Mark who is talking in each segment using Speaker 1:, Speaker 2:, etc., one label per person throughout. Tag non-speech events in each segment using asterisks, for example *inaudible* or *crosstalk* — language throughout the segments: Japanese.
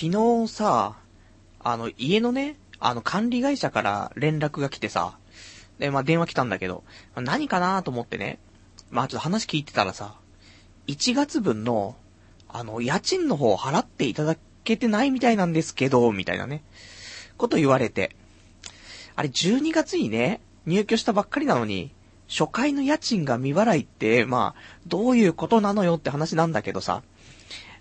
Speaker 1: 昨日さ、あの、家のね、あの、管理会社から連絡が来てさ、で、まあ、電話来たんだけど、何かなと思ってね、まあ、ちょっと話聞いてたらさ、1月分の、あの、家賃の方払っていただけてないみたいなんですけど、みたいなね、こと言われて。あれ、12月にね、入居したばっかりなのに、初回の家賃が未払いって、まあ、どういうことなのよって話なんだけどさ。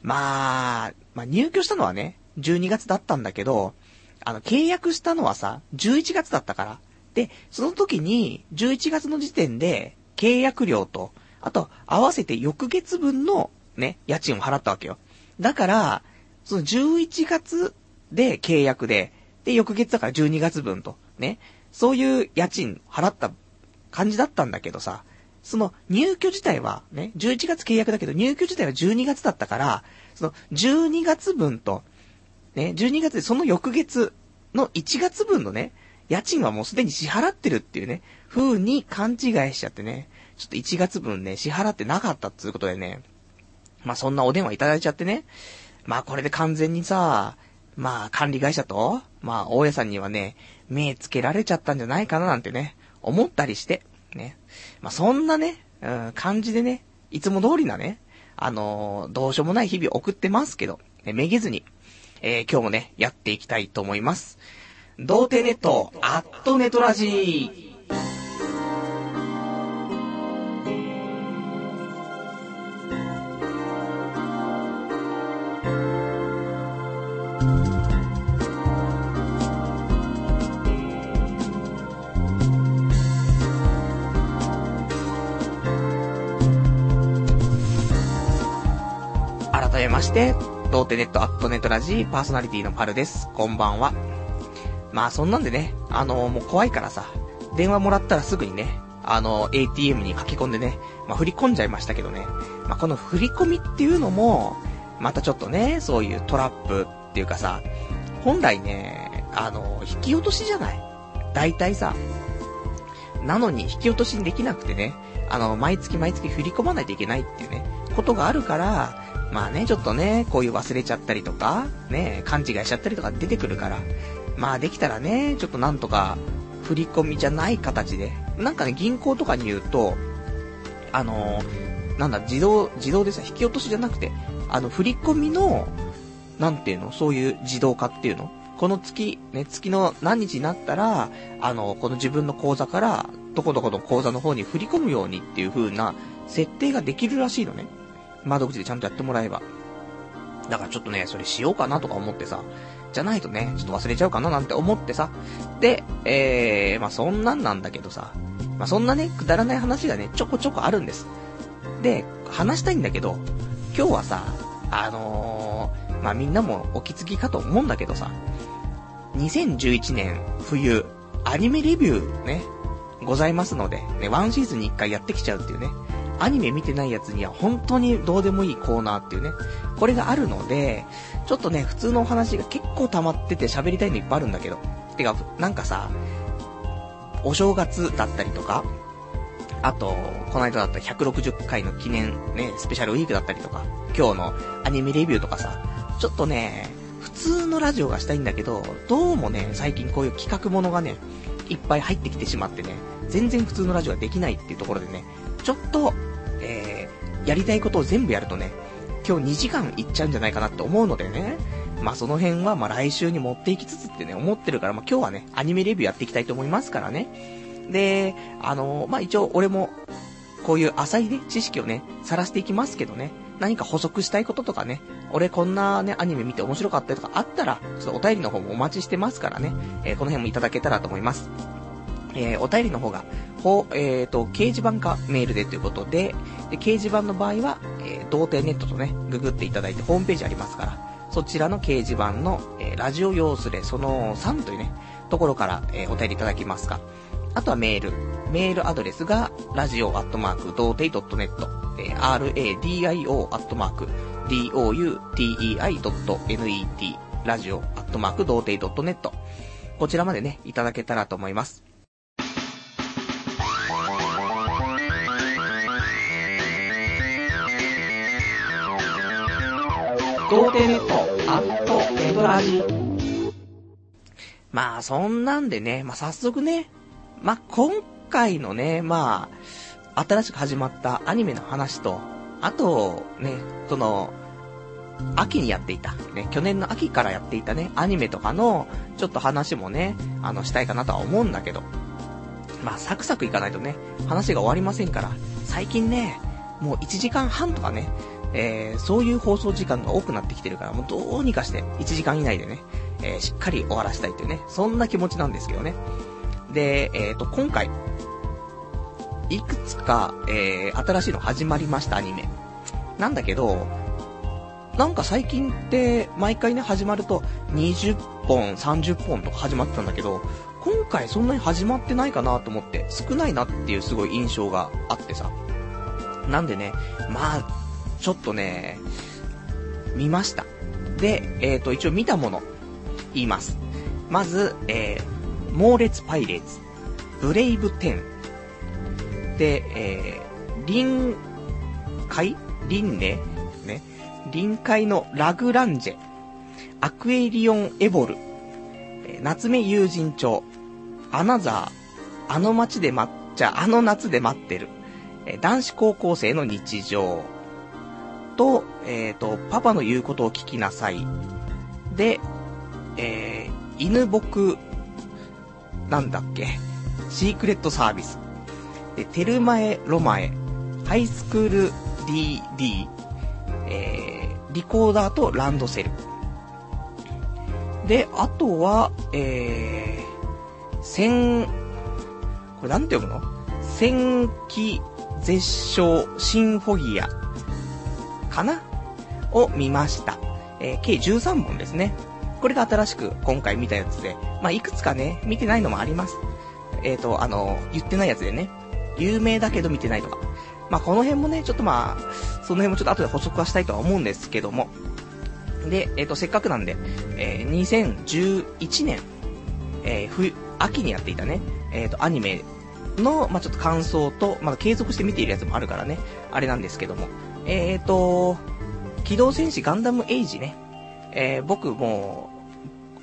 Speaker 1: まあ、まあ入居したのはね、12月だったんだけど、あの、契約したのはさ、11月だったから。で、その時に、11月の時点で、契約料と、あと、合わせて翌月分の、ね、家賃を払ったわけよ。だから、その11月で契約で、で、翌月だから12月分と、ね、そういう家賃払った感じだったんだけどさ、その入居自体はね、11月契約だけど入居自体は12月だったから、その12月分と、ね、12月でその翌月の1月分のね、家賃はもうすでに支払ってるっていうね、風に勘違いしちゃってね、ちょっと1月分ね、支払ってなかったっていうことでね、まあそんなお電話いただいちゃってね、まあこれで完全にさ、まあ管理会社と、まあ大家さんにはね、目つけられちゃったんじゃないかななんてね、思ったりして、ね。まあ、そんなね、うん、感じでね、いつも通りなね、あのー、どうしようもない日々を送ってますけど、ね、めげずに、えー、今日もね、やっていきたいと思います。童貞ネット、アットネトラジー。まして、童貞ネットアットネットラジーパーソナリティのパルです。こんばんは。まあそんなんでね、あのー、もう怖いからさ、電話もらったらすぐにね、あのー、ATM に書き込んでね、まあ振り込んじゃいましたけどね。まあこの振り込みっていうのも、またちょっとね、そういうトラップっていうかさ、本来ね、あのー、引き落としじゃない大体さ、なのに引き落としにできなくてね、あの、毎月毎月振り込まないといけないっていうね、ことがあるから、まあね、ちょっとね、こういう忘れちゃったりとか、ね、勘違いしちゃったりとか出てくるから、まあできたらね、ちょっとなんとか、振り込みじゃない形で、なんかね、銀行とかに言うと、あのー、なんだ、自動、自動でさ、引き落としじゃなくて、あの、振り込みの、なんていうの、そういう自動化っていうの？この月、ね、月の何日になったら、あの、この自分の口座から、どこどこの口座の方に振り込むようにっていう風な設定ができるらしいのね。窓口でちゃんとやってもらえば。だからちょっとね、それしようかなとか思ってさ、じゃないとね、ちょっと忘れちゃうかななんて思ってさ。で、えー、まあそんなんなんだけどさ、まあそんなね、くだらない話がね、ちょこちょこあるんです。で、話したいんだけど、今日はさ、あのー、まあみんなもお気づきかと思うんだけどさ、2011年冬、アニメレビューね、ございますので、ね、ワンシーズンに一回やってきちゃうっていうね、アニメ見てないやつには本当にどうでもいいコーナーっていうね、これがあるので、ちょっとね、普通のお話が結構溜まってて喋りたいのいっぱいあるんだけど。てか、なんかさ、お正月だったりとか、あと、この間だった160回の記念ね、スペシャルウィークだったりとか、今日のアニメレビューとかさ、ちょっとね、普通のラジオがしたいんだけど、どうもね、最近こういう企画ものがね、いっぱい入ってきてしまってね、全然普通のラジオができないっていうところでね、ちょっと、えー、やりたいことを全部やるとね、今日2時間いっちゃうんじゃないかなって思うのでね、まあその辺はまあ来週に持っていきつつってね、思ってるから、まあ今日はね、アニメレビューやっていきたいと思いますからね。で、あのー、まあ一応俺も、こういう浅いね、知識をね、晒していきますけどね、何か補足したいこととかね、俺こんなね、アニメ見て面白かったとかあったら、ちょっとお便りの方もお待ちしてますからね、えー、この辺もいただけたらと思います。えー、お便りの方が、ほ、えっ、ー、と、掲示板かメールでということで、で、掲示板の場合は、えー、童貞ネットとね、ググっていただいてホームページありますから、そちらの掲示板の、えー、ラジオ用スレその3というね、ところから、えー、お便りいただきますか。あとはメール。メールアドレスが、ラジオアットマーク、童貞 .net、えー、radio アットマーク、doutei.net、ラジオアットマーク、童貞 .net。こちらまでね、いただけたらと思います。童貞ネットアットネトラジ。まあ、そんなんでね、まあ、早速ね、まあ、今回のね、まあ、新しく始まったアニメの話と、あと、ね、その、秋にやっていた、ね、去年の秋からやっていたね、アニメとかの、ちょっと話もね、あの、したいかなとは思うんだけど、まあ、サクサクいかないとね、話が終わりませんから、最近ね、もう1時間半とかね、えー、そういう放送時間が多くなってきてるから、もうどうにかして1時間以内でね、えー、しっかり終わらせたいというね、そんな気持ちなんですけどね。で、えっ、ー、と、今回、いくつか、えー、新しいの始まりました、アニメ。なんだけど、なんか最近って、毎回ね、始まると、20本、30本とか始まってたんだけど、今回そんなに始まってないかなと思って、少ないなっていうすごい印象があってさ。なんでね、まあ、ちょっとね、見ました。で、えっ、ー、と、一応見たもの、言います。まず、えー、猛烈パイレーツ、ブレイブ10。で、えー、臨海？臨ね、ね、臨海のラグランジェ、アクエリオンエボル、えー、夏目友人帳、アナザー、あの街で待っちゃ、あの夏で待ってる、えー、男子高校生の日常、と、えっ、ー、と、パパの言うことを聞きなさい。で、えー、犬僕、なんだっけ、シークレットサービス。で、テルマエロマエ、ハイスクール DD、えー、リコーダーとランドセル。で、あとは、えー、千、これなんて読むの？千気絶唱シンフォギアかな？を見ました。えー、計13本ですね。これが新しく今回見たやつで、まあ、いくつかね、見てないのもあります。えっ、ー、と、あの、言ってないやつでね、有名だけど見てないとか。まあ、この辺もね、ちょっとまあ、その辺もちょっと後で補足はしたいとは思うんですけども。で、えっ、ー、と、せっかくなんで、えー、2011年、え、冬、秋にやっていたね、えっ、と、アニメの、まあ、ちょっと感想と、まだ継続して見ているやつもあるからね、あれなんですけども。えっ、ー、と、機動戦士ガンダムエイジね、えー、僕も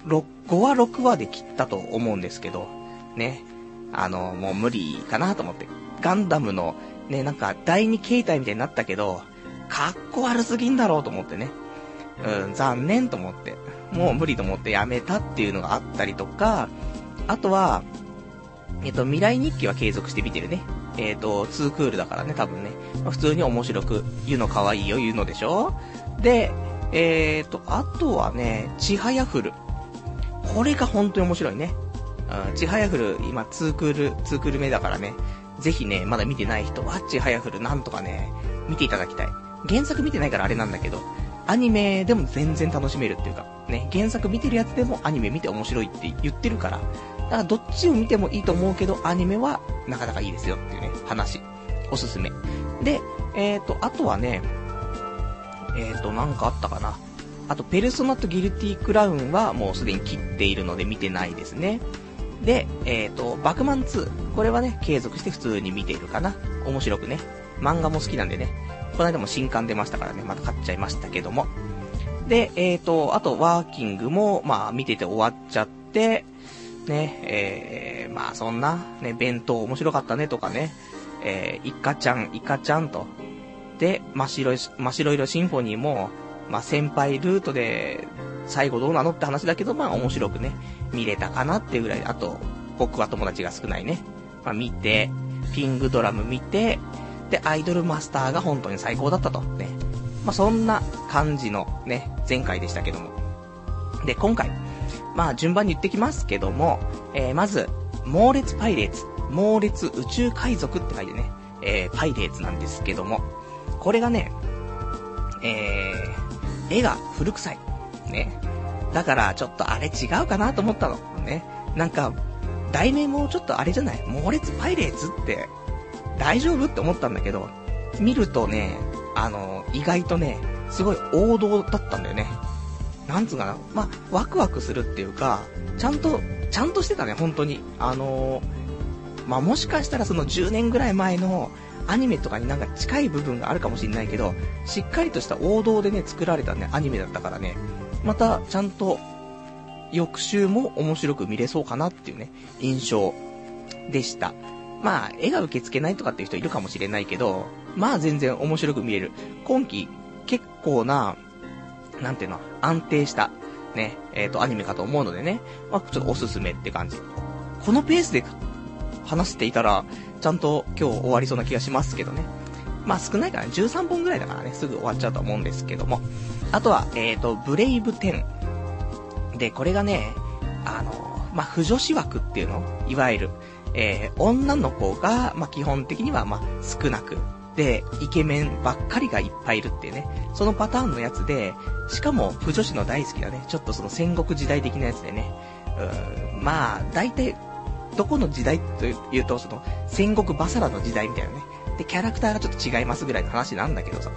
Speaker 1: う、5話6話で切ったと思うんですけど、ね。あの、もう無理かなと思って。ガンダムの、ね、なんか第2形態みたいになったけど、かっこ悪すぎんだろうと思ってね。うん、残念と思って。もう無理と思ってやめたっていうのがあったりとか、あとは、えっ、と、未来日記は継続して見てるね。えっ、と、2クールだからね、多分ね。普通に面白く、言うの可愛いよ、言うのでしょ？で、えーと、あとはね、ちはやふる。これが本当に面白いね。うん、ちはやふる、今、2クール、2クール目だからね。ぜひね、まだ見てない人は、ちはやふるなんとかね、見ていただきたい。原作見てないからあれなんだけど、アニメでも全然楽しめるっていうか、ね、原作見てるやつでもアニメ見て面白いって言ってるから、だからどっちを見てもいいと思うけど、アニメはなかなかいいですよっていうね、話。おすすめ。で、えーと、あとはね、えっ、ー、と、なんかあったかな。あと、ペルソナとギルティクラウンはもうすでに切っているので見てないですね。で、えっ、ー、と、バクマン2。これはね、継続して普通に見ているかな。面白くね。漫画も好きなんでね。この間も新刊出ましたからね、また買っちゃいましたけども。で、えっ、ー、と、あと、ワーキングも、まあ、見てて終わっちゃって、ね、えー、まあ、そんな、ね、弁当面白かったねとかね、えー、イカちゃん、イカちゃんと、で、真っ白い、真っ白色シンフォニーも、まあ、先輩ルートで、最後どうなのって話だけど、まあ、面白くね、見れたかなっていうぐらい。あと、僕は友達が少ないね。まあ、見て、ピングドラム見て、で、アイドルマスターが本当に最高だったと。ね。まあ、そんな感じのね、前回でしたけども。で、今回、まあ、順番に言ってきますけども、えー、まず、猛烈パイレーツ、猛烈宇宙海賊って書いてね、えー、パイレーツなんですけども、これがね、えー、絵が古臭い。ね。だから、ちょっとあれ違うかなと思ったの。ね。なんか、題名もちょっとあれじゃない？猛烈パイレーツって、大丈夫って思ったんだけど、見るとね、あの、意外とね、すごい王道だったんだよね。なんつうかな、まあ、ワクワクするっていうか、ちゃんと、ちゃんとしてたね、本当に。あのー、まあ、もしかしたらその10年ぐらい前の、アニメとかになんか近い部分があるかもしれないけど、しっかりとした王道でね、作られたね、アニメだったからね、またちゃんと翌週も面白く見れそうかなっていうね、印象でした。まあ、絵が受け付けないとかっていう人いるかもしれないけど、まあ全然面白く見れる。今季結構な、なんていうの、安定した、ね、えっ、ー、と、アニメかと思うのでね、まあ、ちょっとおすすめって感じ。このペースで話していたら、ちゃんと今日終わりそうな気がしますけどね。まあ少ないからね、13本ぐらいだからね、すぐ終わっちゃうと思うんですけども。あとは、えっ、ー、と、ブレイブ10。で、これがね、あの、まあ、不女子枠っていうの？いわゆる、えー、女の子が、まあ、基本的には、まあ、少なく、で、イケメンばっかりがいっぱいいるっていうね、そのパターンのやつで、しかも、不女子の大好きなね、ちょっとその戦国時代的なやつでね、うん、まあ、大体、どこの時代というと、その、戦国バサラの時代みたいなね、で、キャラクターがちょっと違いますぐらいの話なんだけどさ、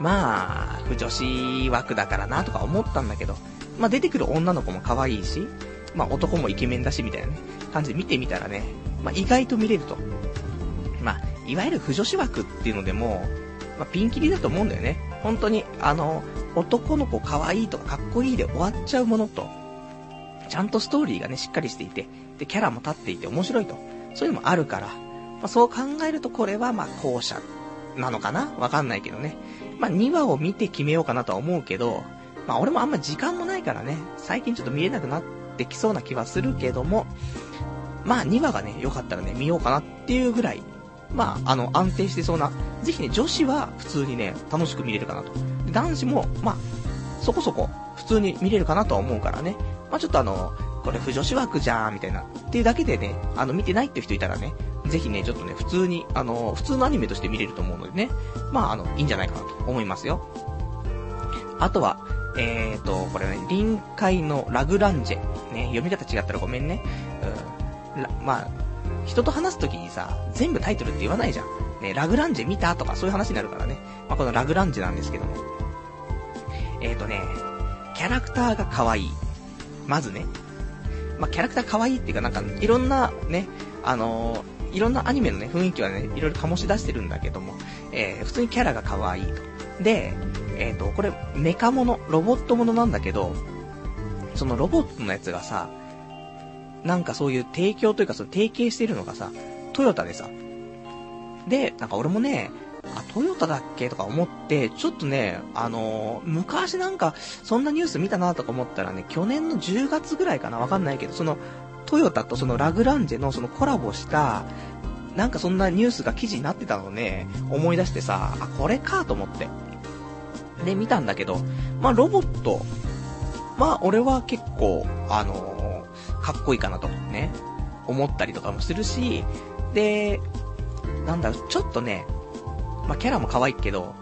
Speaker 1: まあ、不女子枠だからなとか思ったんだけど、まあ出てくる女の子も可愛いし、まあ男もイケメンだしみたいなね、感じで見てみたらね、まあ意外と見れると。まあ、いわゆる不女子枠っていうのでも、まあピンキリだと思うんだよね。本当に、あの、男の子可愛いとかかっこいいで終わっちゃうものと、ちゃんとストーリーがね、しっかりしていて、で、キャラも立っていて面白いと。そういうのもあるから、まあそう考えるとこれはまあ後者なのかな？わかんないけどね。まあ2話を見て決めようかなとは思うけど、まあ俺もあんま時間もないからね、最近ちょっと見れなくなってきそうな気はするけども、まあ2話がね、よかったらね、見ようかなっていうぐらい、まああの安定してそうな、ぜひね、女子は普通にね、楽しく見れるかなと。男子も、まあ、そこそこ普通に見れるかなとは思うからね、まあちょっとあの、これ不女子枠じゃん、みたいな、っていうだけでね、あの見てないって人いたらね、ぜひね、ちょっとね、普通に、あの、普通のアニメとして見れると思うのでね、まああの、いいんじゃないかなと思いますよ。あとは、えーと、これね、臨海のラグランジェ。ね、読み方違ったらごめんね。うん。まあ、人と話すときにさ、全部タイトルって言わないじゃん。ね、ラグランジェ見たとかそういう話になるからね。まあ、このラグランジェなんですけども。えーとね、キャラクターが可愛い。まずね。まあ、キャラクター可愛いっていうかなんか、いろんなね、あのー、いろんなアニメのね、雰囲気はね、いろいろ醸し出してるんだけども、えー、普通にキャラが可愛いと。で、えっ、ー、と、これ、メカモノ、ロボットものなんだけど、そのロボットのやつがさ、なんかそういう提供というか、その提携してるのがさ、トヨタでさ。で、なんか俺もね、あ、トヨタだっけとか思って、ちょっとね、あのー、昔なんか、そんなニュース見たなとか思ったらね、去年の10月ぐらいかなわかんないけど、その、トヨタとそのラグランジェのそのコラボした、なんかそんなニュースが記事になってたのをね、思い出してさ、あ、これかと思って。で、見たんだけど、まあ、ロボット、まあ、俺は結構、あのー、かっこいいかなと、ね、思ったりとかもするし、で、なんだろう、ちょっとね、まあ、キャラも可愛いけど、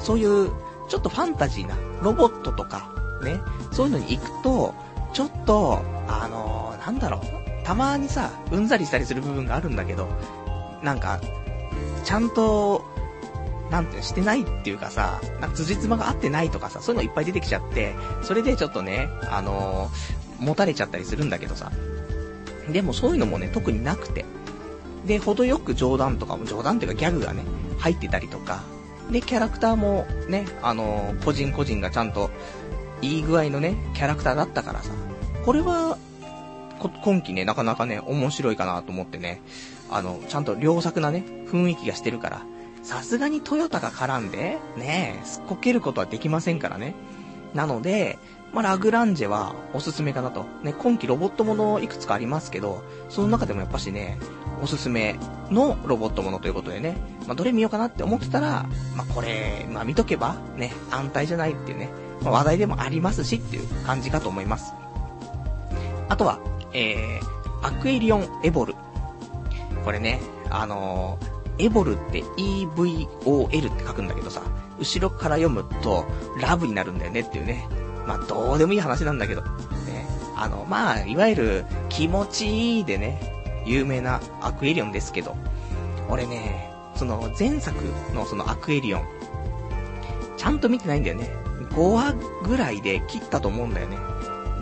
Speaker 1: そういう、ちょっとファンタジーな、ロボットとか、ね、そういうのに行くと、ちょっと、あのー、なんだろう、たまにさ、うんざりしたりする部分があるんだけど、なんか、ちゃんと、なんてしてないっていうかさ、なんか辻褄が合ってないとかさ、そういうのいっぱい出てきちゃって、それでちょっとね、あのー、持たれちゃったりするんだけどさ。でもそういうのもね、特になくて。で、程よく冗談とかも、冗談っていうかギャグがね、入ってたりとか。で、キャラクターもね、あのー、個人個人がちゃんと、いい具合のね、キャラクターだったからさ。これは、今季ね、なかなかね、面白いかなと思ってね、あの、ちゃんと良作なね、雰囲気がしてるから、さすがにトヨタが絡んで、ねすっこけることはできませんからね。なので、まあ、ラグランジェはおすすめかなと。ね、今季ロボットものいくつかありますけど、その中でもやっぱしね、おすすめのロボットものということでね、まあ、どれ見ようかなって思ってたら、まあ、これ、まあ、見とけば、ね、安泰じゃないっていうね、まあ、話題でもありますしっていう感じかと思います。あとは、えー、アクエリオンエボル。これね、あのーエボルって EVOL って書くんだけどさ、後ろから読むと、ラブになるんだよねっていうね。まあ、どうでもいい話なんだけど。ね。あの、まあ、いわゆる、気持ちいいでね、有名なアクエリオンですけど、俺ね、その前作のそのアクエリオン、ちゃんと見てないんだよね。5話ぐらいで切ったと思うんだよね。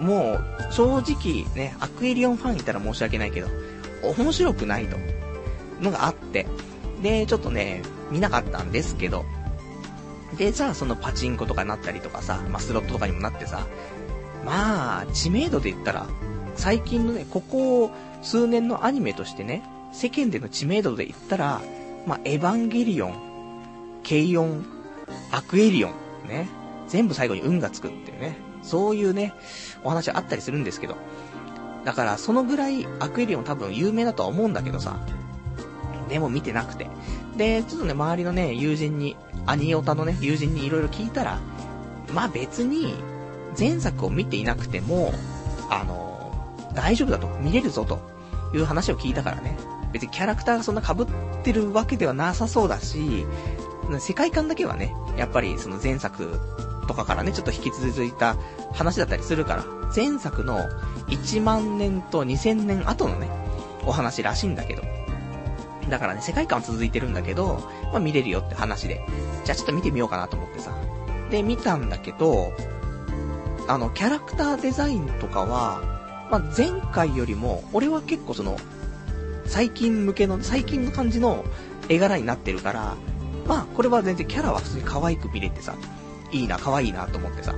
Speaker 1: もう、正直ね、アクエリオンファンいたら申し訳ないけど、面白くないと。のがあって、で、ちょっとね、見なかったんですけど、で、じゃあそのパチンコとかになったりとかさ、まあ、スロットとかにもなってさ、まあ、知名度で言ったら、最近のね、ここ数年のアニメとしてね、世間での知名度で言ったら、まあ、エヴァンゲリオン、けいおん、アクエリオン、ね、全部最後にオンがつくっていうね、そういうね、お話あったりするんですけど、だからそのぐらいアクエリオン多分有名だとは思うんだけどさ、でも見てなくて。で、ちょっとね、周りのね、友人に、アニオタのね、友人に色々聞いたら、まあ別に、前作を見ていなくても、あの、大丈夫だと、見れるぞという話を聞いたからね。別にキャラクターがそんな被ってるわけではなさそうだし、世界観だけはね、やっぱりその前作とかからね、ちょっと引き続いた話だったりするから、前作の1万年と2000年後のね、お話らしいんだけど。だからね、世界観は続いてるんだけど、まあ見れるよって話で。じゃあちょっと見てみようかなと思ってさ。で、見たんだけど、あの、キャラクターデザインとかは、まあ前回よりも、俺は結構その、最近向けの、最近の感じの絵柄になってるから、まあこれは全然キャラは普通に可愛く見れてさ、いいな、可愛いなと思ってさ。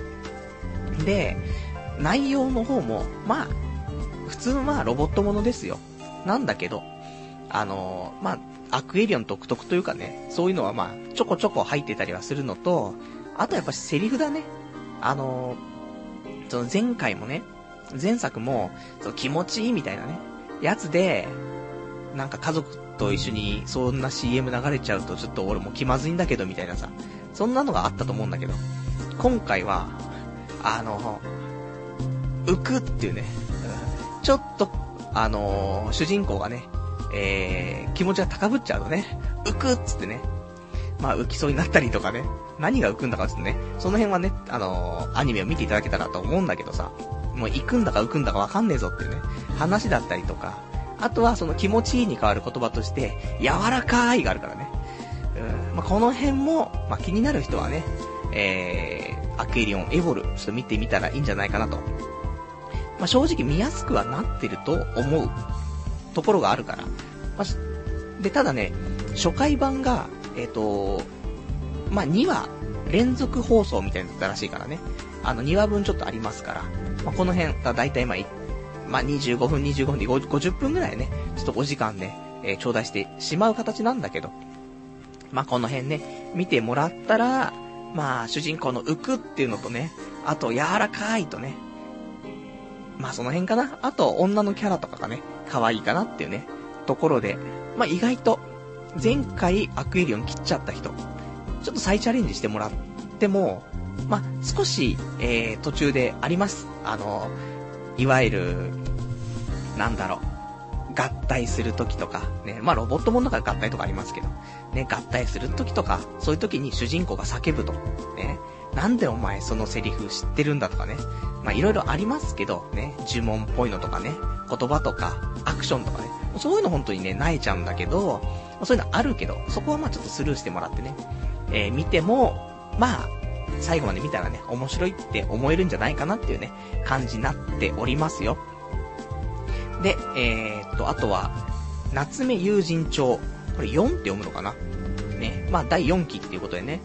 Speaker 1: で、内容の方も、まあ、普通のまあロボットものですよ。なんだけど、あのー、まあ、アクエリオン独特というかね、そういうのはまあ、ちょこちょこ入ってたりはするのと、あとやっぱセリフだね。あのー、その前回もね、前作も、その気持ちいいみたいなね、やつで、なんか家族と一緒にそんな CM 流れちゃうとちょっと俺も気まずいんだけどみたいなさ、そんなのがあったと思うんだけど、今回は、あの、浮くっていうね、ちょっと、あの、主人公がね、えー、気持ちが高ぶっちゃうとね、浮くっつってね、まあ浮きそうになったりとかね、何が浮くんだかっつってね、その辺はね、あの、アニメを見ていただけたらと思うんだけどさ、もう行くんだか浮くんだかわかんねえぞっていうね、話だったりとか、あとはその気持ちいいに変わる言葉として、柔らかいがあるからね。うん、まあ、この辺も、まあ、気になる人はね、えー、アクエリオンエボル、ちょっと見てみたらいいんじゃないかなと。まあ、正直見やすくはなってると思うところがあるから。まあ、で、ただね、初回版が、えっ、ー、と、まあ、2話連続放送みたいになったらしいからね。あの、2話分ちょっとありますから。まあ、この辺、だだいたいまあ、まあ、25分、25分で50分ぐらいね、ちょっとお時間ね、えー、頂戴してしまう形なんだけど。まあ、この辺ね、見てもらったら、まあ、主人公の浮くっていうのとね、あと柔らかいとね、まあその辺かな。あと、女のキャラとかがね、可愛いかなっていうね、ところで、まあ意外と、前回アクエリオン切っちゃった人、ちょっと再チャレンジしてもらっても、まあ少し、えー、途中であります。あの、いわゆる、なんだろう、合体するときとか、ね、まあロボットものだから合体とかありますけど、ね、合体するときとか、そういうときに主人公が叫ぶと、ね、なんでお前そのセリフ知ってるんだとかね、まあいろいろありますけど、ね、呪文っぽいのとかね、言葉とか、アクションとかね、そういうの本当にね、慣れちゃうんだけど、そういうのあるけど、そこはまあちょっとスルーしてもらってね、えー、見ても、まあ、最後まで見たらね、面白いって思えるんじゃないかなっていうね、感じになっておりますよ。で、えー、っと、あとは、夏目友人帳。これ4って読むのかな？ね。まあ、第4期っていうことでね、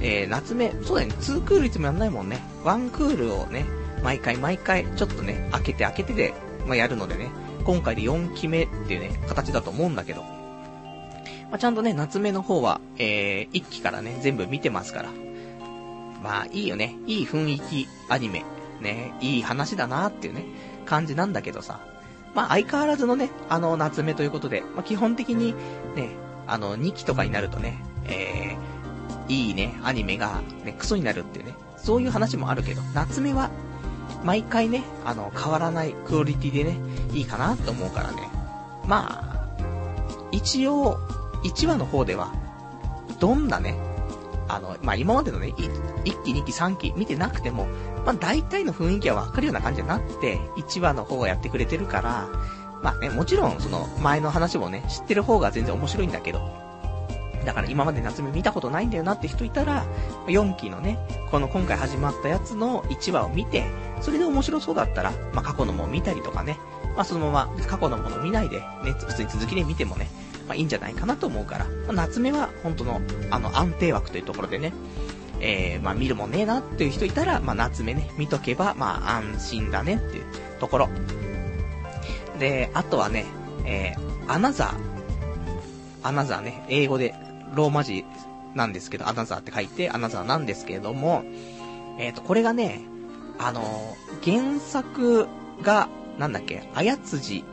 Speaker 1: えー、夏目、そうだよね、2クールいつもやんないもんね。1クールをね、毎回毎回、ちょっとね、開けて開けてで、まあ、やるのでね、今回で4期目っていうね、形だと思うんだけど。まあ、ちゃんとね、夏目の方は、えー、1期からね、全部見てますから。まあ、いいよね。いい雰囲気アニメ。ね、いい話だなっていうね、感じなんだけどさ。まあ、相変わらずのね、あの、夏目ということで、まあ、基本的に、ね、あの、2期とかになるとね、えー、いいね、アニメが、ね、クソになるっていうね、そういう話もあるけど、夏目は、毎回ね、あの、変わらないクオリティでね、いいかなと思うからね。まあ、一応、1話の方では、どんなね、あの、まあ、今までのね、1期、2期、3期見てなくても、まあ、大体の雰囲気はわかるような感じになって、1話の方がやってくれてるから、まあね、もちろん、その、前の話もね、知ってる方が全然面白いんだけど、だから今まで夏目見たことないんだよなって人いたら、4期のね、この今回始まったやつの1話を見て、それで面白そうだったら、まあ、過去のも見たりとかね、まあ、そのまま過去のもの見ないで、ね、普通に続きで見てもね、まあいいんじゃないかなと思うから、まあ、夏目は本当の、あの、安定枠というところでね、えー、まあ見るもねえなっていう人いたら、まあ夏目ね、見とけば、まあ安心だねっていうところ。で、あとはね、えー、アナザー。アナザーね、英語で、ローマ字なんですけど、アナザーって書いて、アナザーなんですけれども、えっ、ー、と、これがね、あのー、原作が、なんだっけ、あやつじ、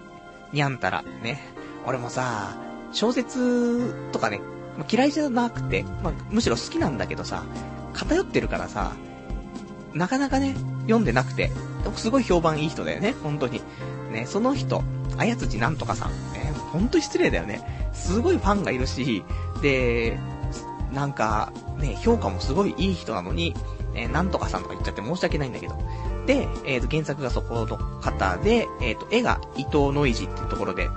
Speaker 1: にゃんたら、ね。俺もさ、小説とかね、嫌いじゃなくて、まあ、むしろ好きなんだけどさ、偏ってるからさ、なかなかね、読んでなくて、すごい評判いい人だよね、本当に。ね、その人、あやつじなんとかさん、ね、ほんと失礼だよね。すごいファンがいるし、で、なんか、ね、評価もすごいいい人なのに、えなんとかさんとか言っちゃって申し訳ないんだけど。で、えっ、ー、と、原作がそこの方で、えっ、ー、と、絵が伊藤ノイジっていうところで、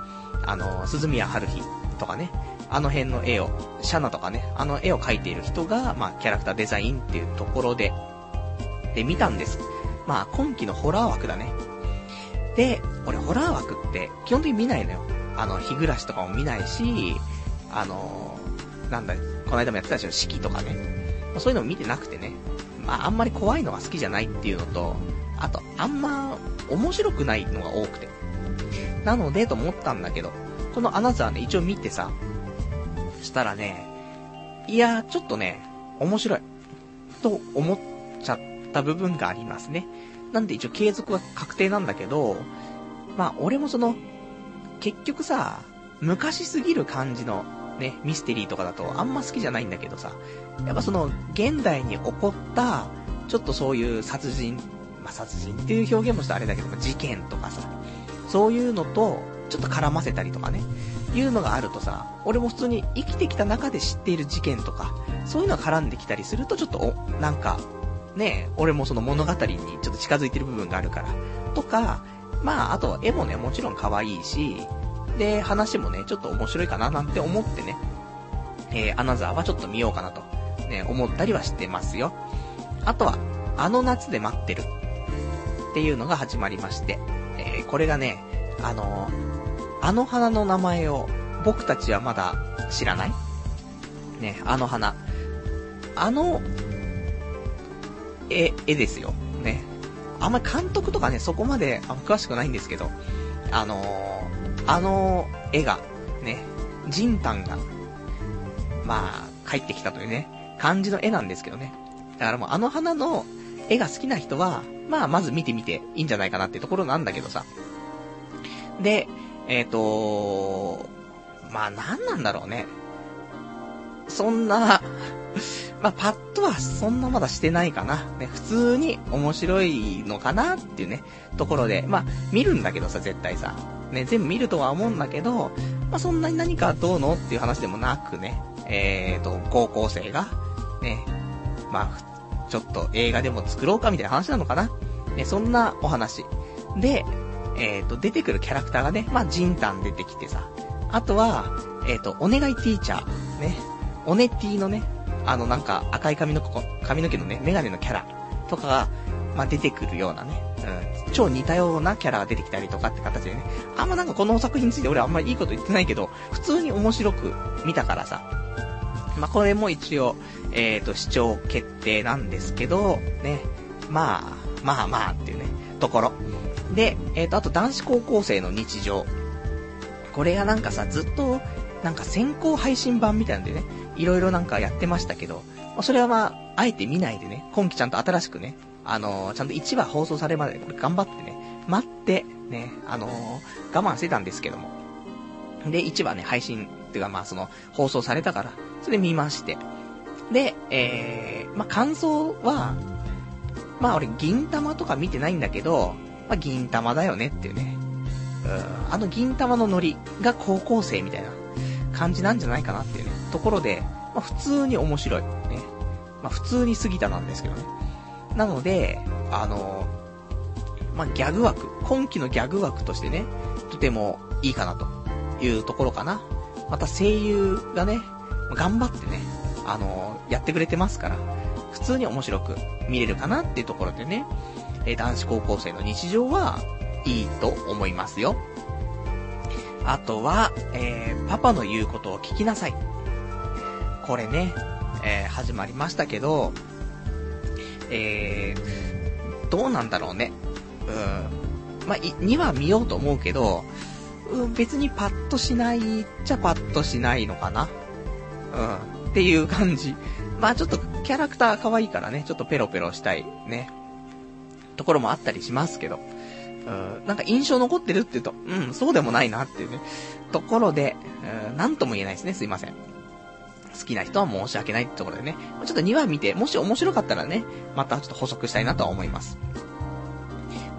Speaker 1: あの、鈴宮春日とかね、あの辺の絵を、シャナとかね、あの絵を描いている人が、まあ、キャラクターデザインっていうところで、で、見たんです。まあ、今期のホラー枠だね。で、俺ホラー枠って基本的に見ないのよ。あの、日暮らしとかも見ないし、あの、なんだ、この間もやってたでしょ、四季とかね。そういうのも見てなくてね。まあ、あんまり怖いのが好きじゃないっていうのと、あと、あんま面白くないのが多くて。なので、と思ったんだけど、このアナザーね、一応見てさ、したらね、いやー、ちょっとね、面白い。と思っちゃった部分がありますね。なんで一応継続は確定なんだけど、まあ、俺もその、結局さ、昔すぎる感じのね、ミステリーとかだとあんま好きじゃないんだけどさ、やっぱその、現代に起こった、ちょっとそういう殺人、まあ、殺人っていう表現もしたらあれだけど、事件とかさ、そういうのと、ちょっと絡ませたりとかね、いうのがあるとさ、俺も普通に生きてきた中で知っている事件とか、そういうのが絡んできたりすると、ちょっとお、なんか、ね、俺もその物語にちょっと近づいてる部分があるから、とか、まあ、あと、絵もね、もちろん可愛いし、で、話もね、ちょっと面白いかななんて思ってね、えー、アナザーはちょっと見ようかなと、ね、思ったりはしてますよ。あとは、あの夏で待ってる。っていうのが始まりまして、えー、これがね、あのー、あの花の名前を僕たちはまだ知らない？ね、あの花。あの、絵、絵ですよ。ね。あんまり監督とかね、そこまであ詳しくないんですけど、あのー、あの絵が、ね、ジンタンが、まあ、帰ってきたというね、感じの絵なんですけどね。だからもうあの花の絵が好きな人は、まあ、まず見てみていいんじゃないかなってところなんだけどさ。で、えっ、ー、とまあ、なんなんだろうね。そんな *laughs* まあ、パッとはそんなまだしてないかな。ね、普通に面白いのかなっていうね、ところで、まあ、見るんだけどさ、絶対さ。ね、全部見るとは思うんだけど、まあ、そんなに何かどうのっていう話でもなくね、えーと、高校生が、ね、まあ、ちょっと映画でも作ろうかみたいな話なのかな。ね、そんなお話。で、えーと、出てくるキャラクターがね、まあ、ジンタン出てきてさ、あとは、えっ、ー、と、お願いティーチャー、ね、おねティのね、あのなんか赤い髪の髪の毛のね、メガネのキャラ。とかが、まあ、出てくるようなね、うん、超似たようなキャラが出てきたりとかって形でね、あんまなんかこの作品について俺あんまりいいこと言ってないけど、普通に面白く見たからさ、まあ、これも一応、えっ、ー、と、視聴決定なんですけど、ね、まあ、まあまあっていうね、ところ。で、えっ、ー、と、あと男子高校生の日常。これがなんかさ、ずっと、なんか先行配信版みたいなんでね、いろいろなんかやってましたけど、それはまあ、あえて見ないでね、今期ちゃんと新しくね、あのー、ちゃんと1話放送されるまで、これ頑張ってね、待って、ね、あのー、我慢してたんですけども。で、1話ね、配信、っていうかまあその、放送されたから、それ見まして。で、えー、まあ感想は、まあ俺、銀玉とか見てないんだけど、まあ銀玉だよねっていうね。うん、あの銀玉のノリが高校生みたいな感じなんじゃないかなっていうね。ところで、まあ、普通に面白い。ね。まあ、普通に過ぎたなんですけどね。なので、あのー、まあ、ギャグ枠、今期のギャグ枠としてね、とてもいいかなというところかな。また声優がね、頑張ってね、あのー、やってくれてますから、普通に面白く見れるかなっていうところでね、え男子高校生の日常はいいと思いますよ。あとは、えー、パパの言うことを聞きなさい。これね、えー、始まりましたけど、えー、どうなんだろうね。うん。まあ、2話見ようと思うけど、うん、別にパッとしないっちゃパッとしないのかな。うん。っていう感じ。まあちょっとキャラクター可愛いからね、ちょっとペロペロしたいね、ところもあったりしますけど。うん、なんか印象残ってるって言うと、うん、そうでもないなっていうね、ところで、うん、なんとも言えないですね、すいません。好きな人は申し訳ないってところでね、ちょっと2話見て、もし面白かったらね、またちょっと補足したいなとは思います。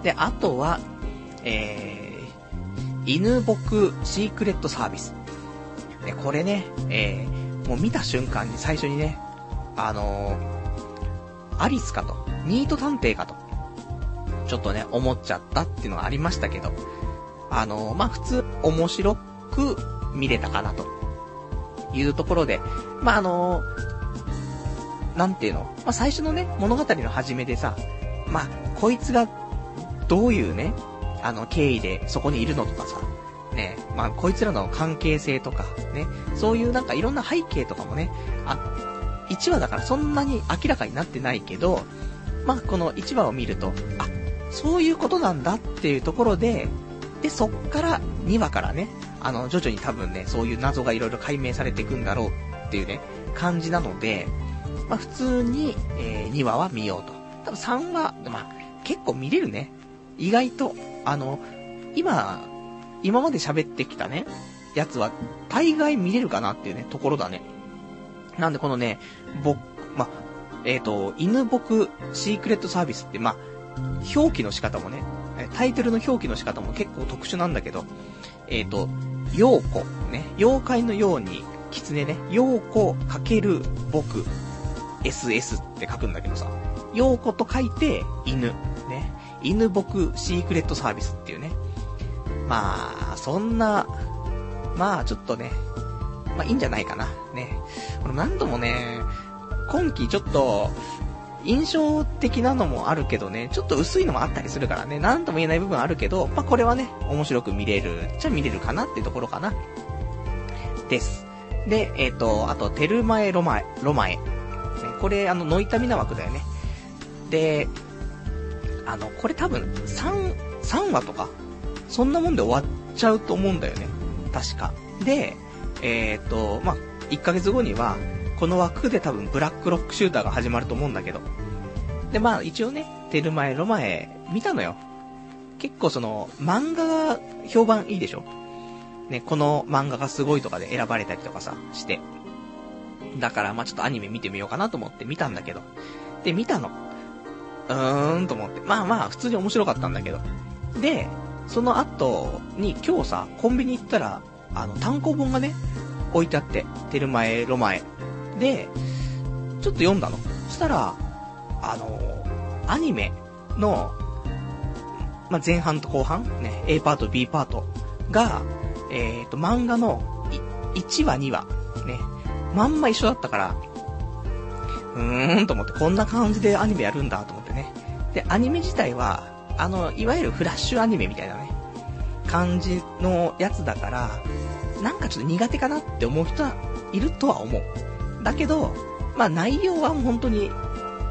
Speaker 1: で、あとは、えー、犬僕シークレットサービス。ね、これね、えー、もう見た瞬間に最初にね、あのー、アリスかと、ニート探偵かと、ちょっとね、思っちゃったっていうのがありましたけど、あのー、まあ、普通、面白く見れたかなと、いうところで、まあ、あのー、なんていうの、まあ、最初のね、物語の始めでさ、まあ、こいつが、どういうね、あの、経緯でそこにいるのとかさ、ね、まあ、こいつらの関係性とか、ね、そういうなんかいろんな背景とかもね、あ1話だからそんなに明らかになってないけど、まあ、この1話を見ると、あ、そういうことなんだっていうところで、で、そっから2話からね、あの、徐々に多分ね、そういう謎がいろいろ解明されていくんだろうっていうね、感じなので、まあ、普通に、えー、2話は見ようと。多分3話、まあ、結構見れるね。意外と、あの、今、今まで喋ってきたね、やつは、大概見れるかなっていうね、ところだね。なんでこのね、僕、まあ、えっ、ー、と、犬僕シークレットサービスって、まあ、表記の仕方もね、タイトルの表記の仕方も結構特殊なんだけど、えっ、ー、と、妖子、ね、妖怪のように、狐ね、妖子かける僕、SS って書くんだけどさ、妖子と書いて、犬、ね、犬僕シークレットサービスっていうね。まあ、そんな、まあちょっとね、まあいいんじゃないかな。ね。これ何度もね、今季ちょっと、印象的なのもあるけどね、ちょっと薄いのもあったりするからね、なんとも言えない部分あるけど、まあ、これはね、面白く見れる、じゃ見れるかなっていうところかな。です。で、えっ、ー、と、あと、テルマエロマエ、ロマエ。これ、あの、ノイタミナ枠だよね。で、あの、これ多分、3、3話とか、そんなもんで終わっちゃうと思うんだよね。確か。で、えっ、ー、と、まあ、1ヶ月後には、この枠で多分ブラックロックシューターが始まると思うんだけど。で、まあ一応ね、テルマエロマエ見たのよ。結構その、漫画が評判いいでしょね、この漫画がすごいとかで選ばれたりとかさ、して。だからまあちょっとアニメ見てみようかなと思って見たんだけど。で、見たの。うーんと思って。まあまあ普通に面白かったんだけど。で、その後に今日さ、コンビニ行ったら、あの、単行本がね、置いてあって、テルマエ、ロマエ。で、ちょっと読んだの。そしたら、あのアニメの、まあ、前半と後半、ね、A パート、B パートが、えっ、ー、と、漫画の1話、2話、ね、まんま一緒だったから、うーんと思って、こんな感じでアニメやるんだと思ってね。で、アニメ自体は、あの、いわゆるフラッシュアニメみたいなね、感じのやつだから、なんかちょっと苦手かなって思う人はいるとは思う。だけど、まあ内容は本当に、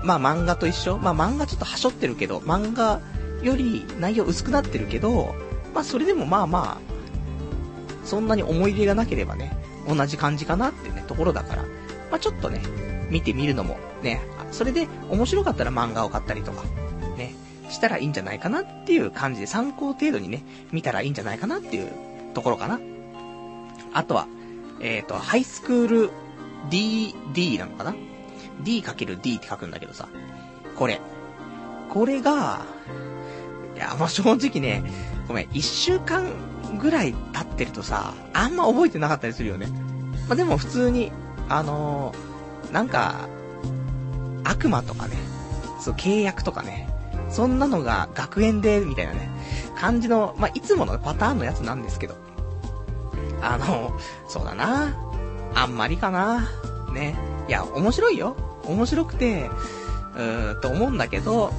Speaker 1: まあ漫画と一緒。まあ漫画ちょっとはしょってるけど、漫画より内容薄くなってるけど、まあそれでもまあまあ、そんなに思い入れがなければね、同じ感じかなってね、ところだから、まあちょっとね、見てみるのもね、それで面白かったら漫画を買ったりとか、ね、したらいいんじゃないかなっていう感じで参考程度にね、見たらいいんじゃないかなっていうところかな。あとは、えっ、ー、と、ハイスクール D、D なのかな ?D×D って書くんだけどさ。これ。これが、いや、まあ、正直ね、ごめん、一週間ぐらい経ってるとさ、あんま覚えてなかったりするよね。まあ、でも普通に、あのー、なんか、悪魔とかね、そう、契約とかね、そんなのが学園で、みたいなね、感じの、まあ、いつものパターンのやつなんですけど。あの、そうだな。あんまりかな。ね。いや、面白いよ。面白くて、うーん、と思うんだけど、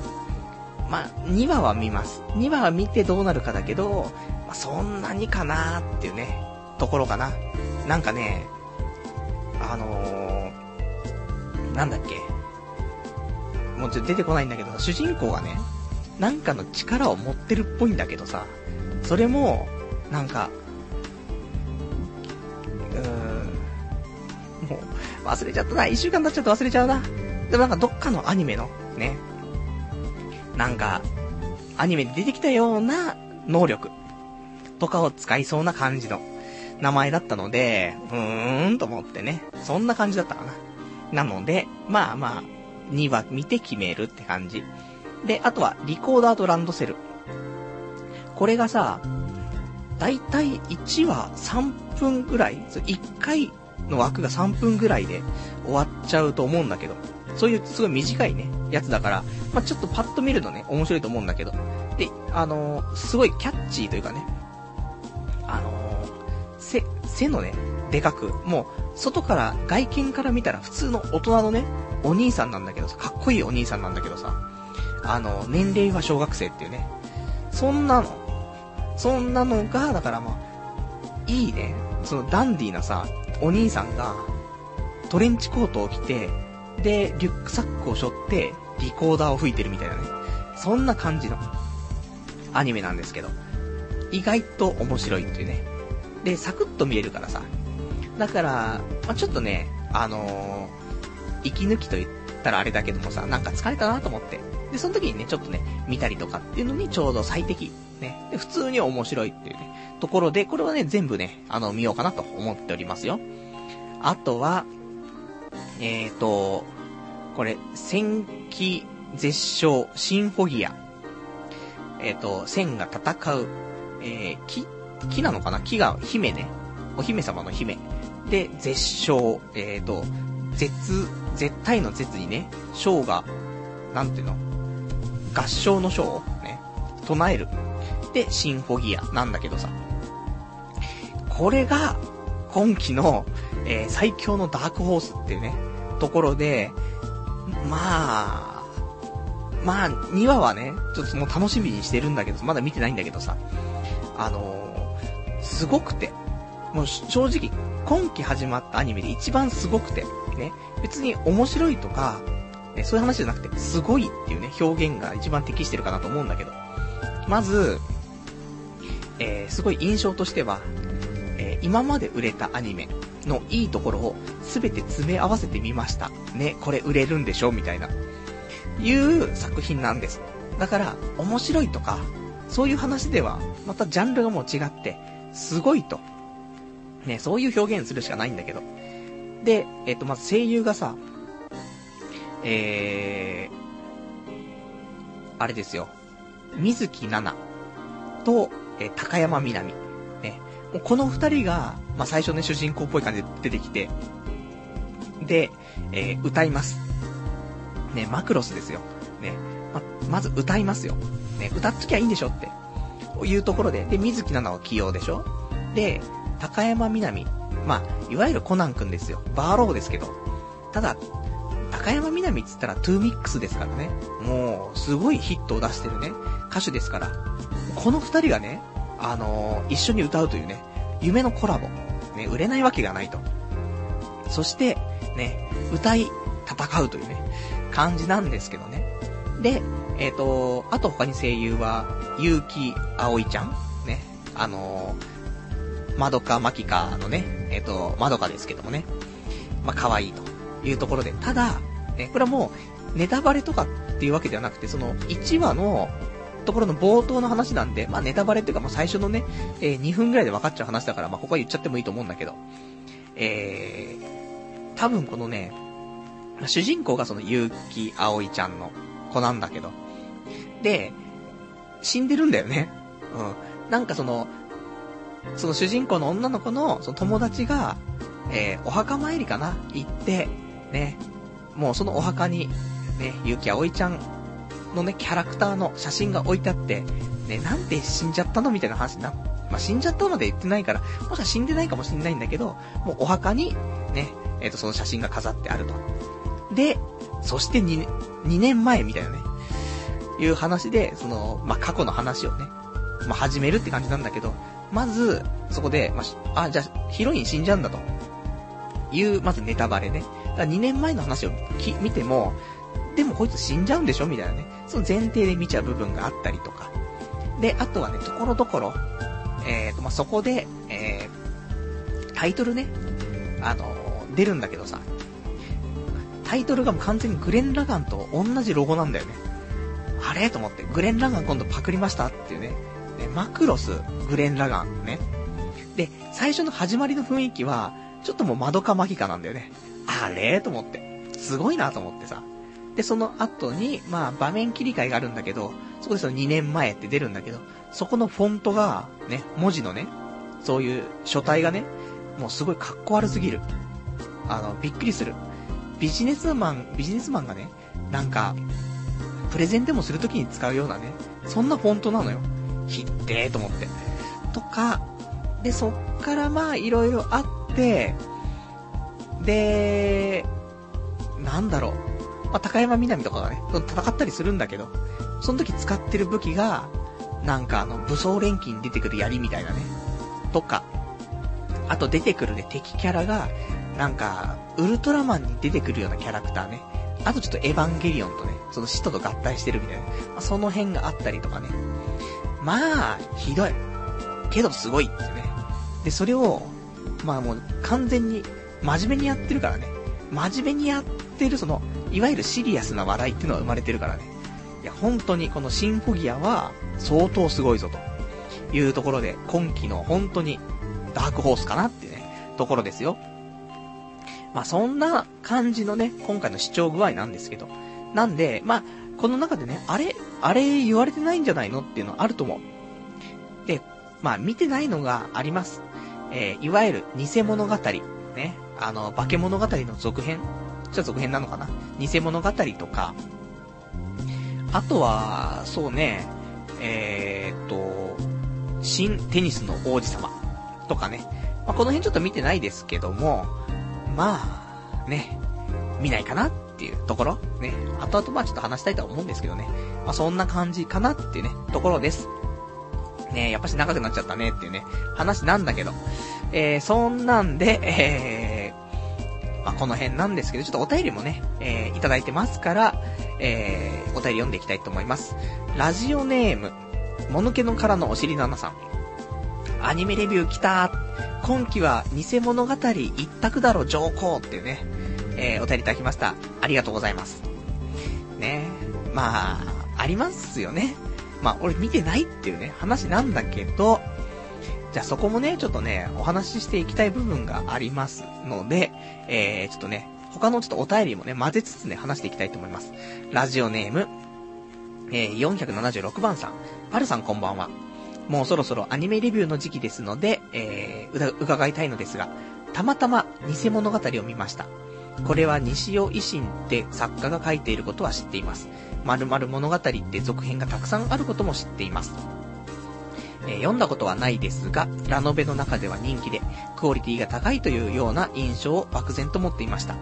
Speaker 1: まあ、2話は見ます。2話は見てどうなるかだけど、まあ、そんなにかなーっていうね、ところかな。なんかね、あのー、なんだっけ。もうちょっと出てこないんだけど、主人公がね、なんかの力を持ってるっぽいんだけどさ、それも、なんか、忘れちゃったな。一週間経っちゃって忘れちゃうな。でもなんかどっかのアニメの、ね、なんか、アニメで出てきたような能力とかを使いそうな感じの名前だったので、うーんと思ってね。そんな感じだったかな。なので、まあまあ、2話見て決めるって感じ。で、あとは、リコーダーとランドセル。これがさ、だいたい1話3分ぐらい ?1 回の枠が3分ぐらいで終わっちゃうと思うんだけど。そういうすごい短いね、やつだから、まあ、ちょっとパッと見るとね、面白いと思うんだけど。で、あのー、すごいキャッチーというかね、あのー、背、背のね、でかく、もう、外から、外見から見たら普通の大人のね、お兄さんなんだけどさ、かっこいいお兄さんなんだけどさ、あの、年齢は小学生っていうね、そんなの、そんなのが、だからまあ、いいね、そのダンディーなさ、お兄さんが、トレンチコートを着て、で、リュックサックを背負って、リコーダーを吹いてるみたいなね。そんな感じの、アニメなんですけど。意外と面白いっていうね。で、サクッと見えるからさ。だから、まあ、ちょっとね、あのー、息抜きと言ったらあれだけどもさ、なんか疲れたなと思って。で、その時にね、ちょっとね、見たりとかっていうのにちょうど最適。ね。で、普通に面白いっていうね、ところで、これはね、全部ね、あの、見ようかなと思っておりますよ。あとは、えーと、これ、戦記絶唱シンフォギア。えっ、ー、と、戦が戦う、えー、木、木なのかな？木が姫ね。お姫様の姫。で、絶唱、えっ、ー、と、絶、絶対の絶にね、章が、なんていうの？合唱の章をね、唱える。で、シンフォギアなんだけどさ。これが、今期の、えー、最強のダークホースっていうね、ところで、まあ、まあ、2話はね、ちょっともう楽しみにしてるんだけど、まだ見てないんだけどさ、あのー、すごくて、もう正直、今期始まったアニメで一番すごくて、ね、別に面白いとか、ね、そういう話じゃなくて、すごいっていうね、表現が一番適してるかなと思うんだけど、まず、えー、すごい印象としては、えー、今まで売れたアニメのいいところを全て詰め合わせてみました。ね、これ売れるんでしょ？みたいな。いう作品なんです。だから、面白いとか、そういう話では、またジャンルがもう違って、すごいと。ね、そういう表現するしかないんだけど。で、えっと、まず声優がさ、えー、あれですよ。水木奈々と、えー、高山みなみ。ね。もうこの二人が、まあ、最初ね、主人公っぽい感じで出てきて、で、えー、歌います。ね、マクロスですよ。ね、ま、まず歌いますよ。ね、歌っときゃいいんでしょって。いうところで、で、水樹奈々を起用でしょで、高山みなみ。まあ、いわゆるコナン君ですよ。バーローですけど。ただ、高山みなみっつったら TWO-MIX ですからね。もう、すごいヒットを出してるね、歌手ですから。この二人がね、あのー、一緒に歌うというね、夢のコラボ。ね、売れないわけがないと。そして、ね、歌い、戦うというね、感じなんですけどね。で、えっ、ー、と、あと他に声優は、結城葵ちゃんね、あのー、まどかまきかのね、えっ、ー、と、まどかですけどもね、まあ、可愛いというところで、ただ、ね、これはもう、ネタバレとかっていうわけではなくて、その、1話の、ところの冒頭の話なんで、まあ、ネタバレっていうか、まあ、最初のね、えー、2分ぐらいで分かっちゃう話だから、まあ、ここは言っちゃってもいいと思うんだけど、えー、多分このね、主人公がその結城葵ちゃんの子なんだけど、で、死んでるんだよね。うん。なんかその、その主人公の女の子の、その友達が、えー、お墓参りかな？行って、ね、もうそのお墓に、ね、ゆきあおいちゃんのね、キャラクターの写真が置いてあって、ね、なんで死んじゃったのみたいな話にな、まあ、死んじゃったまで言ってないから、もしかしたら死んでないかもしんないんだけど、もうお墓に、ね、えっ、ー、と、その写真が飾ってあると。で、そして 2, 2年前みたいなね、いう話で、その、まあ、過去の話をね、まあ、始めるって感じなんだけど、まず、そこで、まあ、あ、じゃあ、ヒロイン死んじゃうんだと。いう、まずネタバレね。だから2年前の話をき見ても、でもこいつ死んじゃうんでしょみたいなね。その前提で見ちゃう部分があったりとか。で、あとはね、ところどころ、えーと、まあ、そこで、えー、タイトルね、あのー、出るんだけどさ、タイトルがもう完全にグレン・ラガンと同じロゴなんだよね。あれ？と思って、グレン・ラガン今度パクりましたっていうね。ねマクロス、グレン・ラガンね。で、最初の始まりの雰囲気は、ちょっともう窓かマギかなんだよね。あれ？と思って。すごいなと思ってさ。で、その後に、まあ、場面切り替えがあるんだけど、そこでその2年前って出るんだけど、そこのフォントが、ね、文字のね、そういう書体がね、もうすごい格好悪すぎる。あの、びっくりする。ビジネスマン、ビジネスマンがね、なんか、プレゼンでもするときに使うようなね、そんなフォントなのよ。ひってーと思って。とか、で、そっからまあ、いろいろあって、で、なんだろう。まあ、高山みなみとかがね、戦ったりするんだけど、その時使ってる武器が、なんかあの、武装錬金に出てくる槍みたいなね。とか、あと出てくるね、敵キャラが、なんか、ウルトラマンに出てくるようなキャラクターね。あとちょっとエヴァンゲリオンとね、その使徒と合体してるみたいな。まあ、その辺があったりとかね。まあ、ひどい。けどすごいってね。で、それを、まあもう完全に真面目にやってるからね。真面目にやってるその、いわゆるシリアスな笑いっていうのは生まれてるからね。いや、本当にこのシンフォギアは相当すごいぞというところで、今季の本当にダークホースかなってね、ところですよ。まあそんな感じのね、今回の視聴具合なんですけど。なんで、まあ、この中でね、あれ、あれ言われてないんじゃないのっていうのあると思う。で、まあ見てないのがあります。えー、いわゆる偽物語。ね。あの、化け物語の続編。じゃあ続編なのかな？偽物語とか。あとは、そうね、えー、っと、新テニスの王子様とかね。まあ、この辺ちょっと見てないですけども、まあ、ね、見ないかなっていうところ？ね。後々まあちょっと話したいとは思うんですけどね。まあそんな感じかなっていうね、ところです。ねやっぱし長くなっちゃったねっていうね、話なんだけど。えー、そんなんで、えー、まあこの辺なんですけど、ちょっとお便りもね、えー、いただいてますから、えー、お便り読んでいきたいと思います。ラジオネーム、もぬけの殻のお尻の穴さん。アニメレビュー来た今期は偽物語一択だろ上皇っていうね、えー、お便りいただきました。ありがとうございます。ねまあ、ありますよね。まあ、俺見てないっていうね、話なんだけど、じゃあそこもね、ちょっとね、お話ししていきたい部分がありますので、えー、ちょっとね、他のちょっとお便りもね、混ぜつつね、話していきたいと思います。ラジオネーム、えー、476番さん。パルさんこんばんは。もうそろそろアニメレビューの時期ですので、えー、伺いたいのですが、たまたま偽物語を見ました。これは西尾維新って作家が書いていることは知っています。〇〇物語って続編がたくさんあることも知っています。えー、読んだことはないですが、ラノベの中では人気で、クオリティが高いというような印象を漠然と持っていました。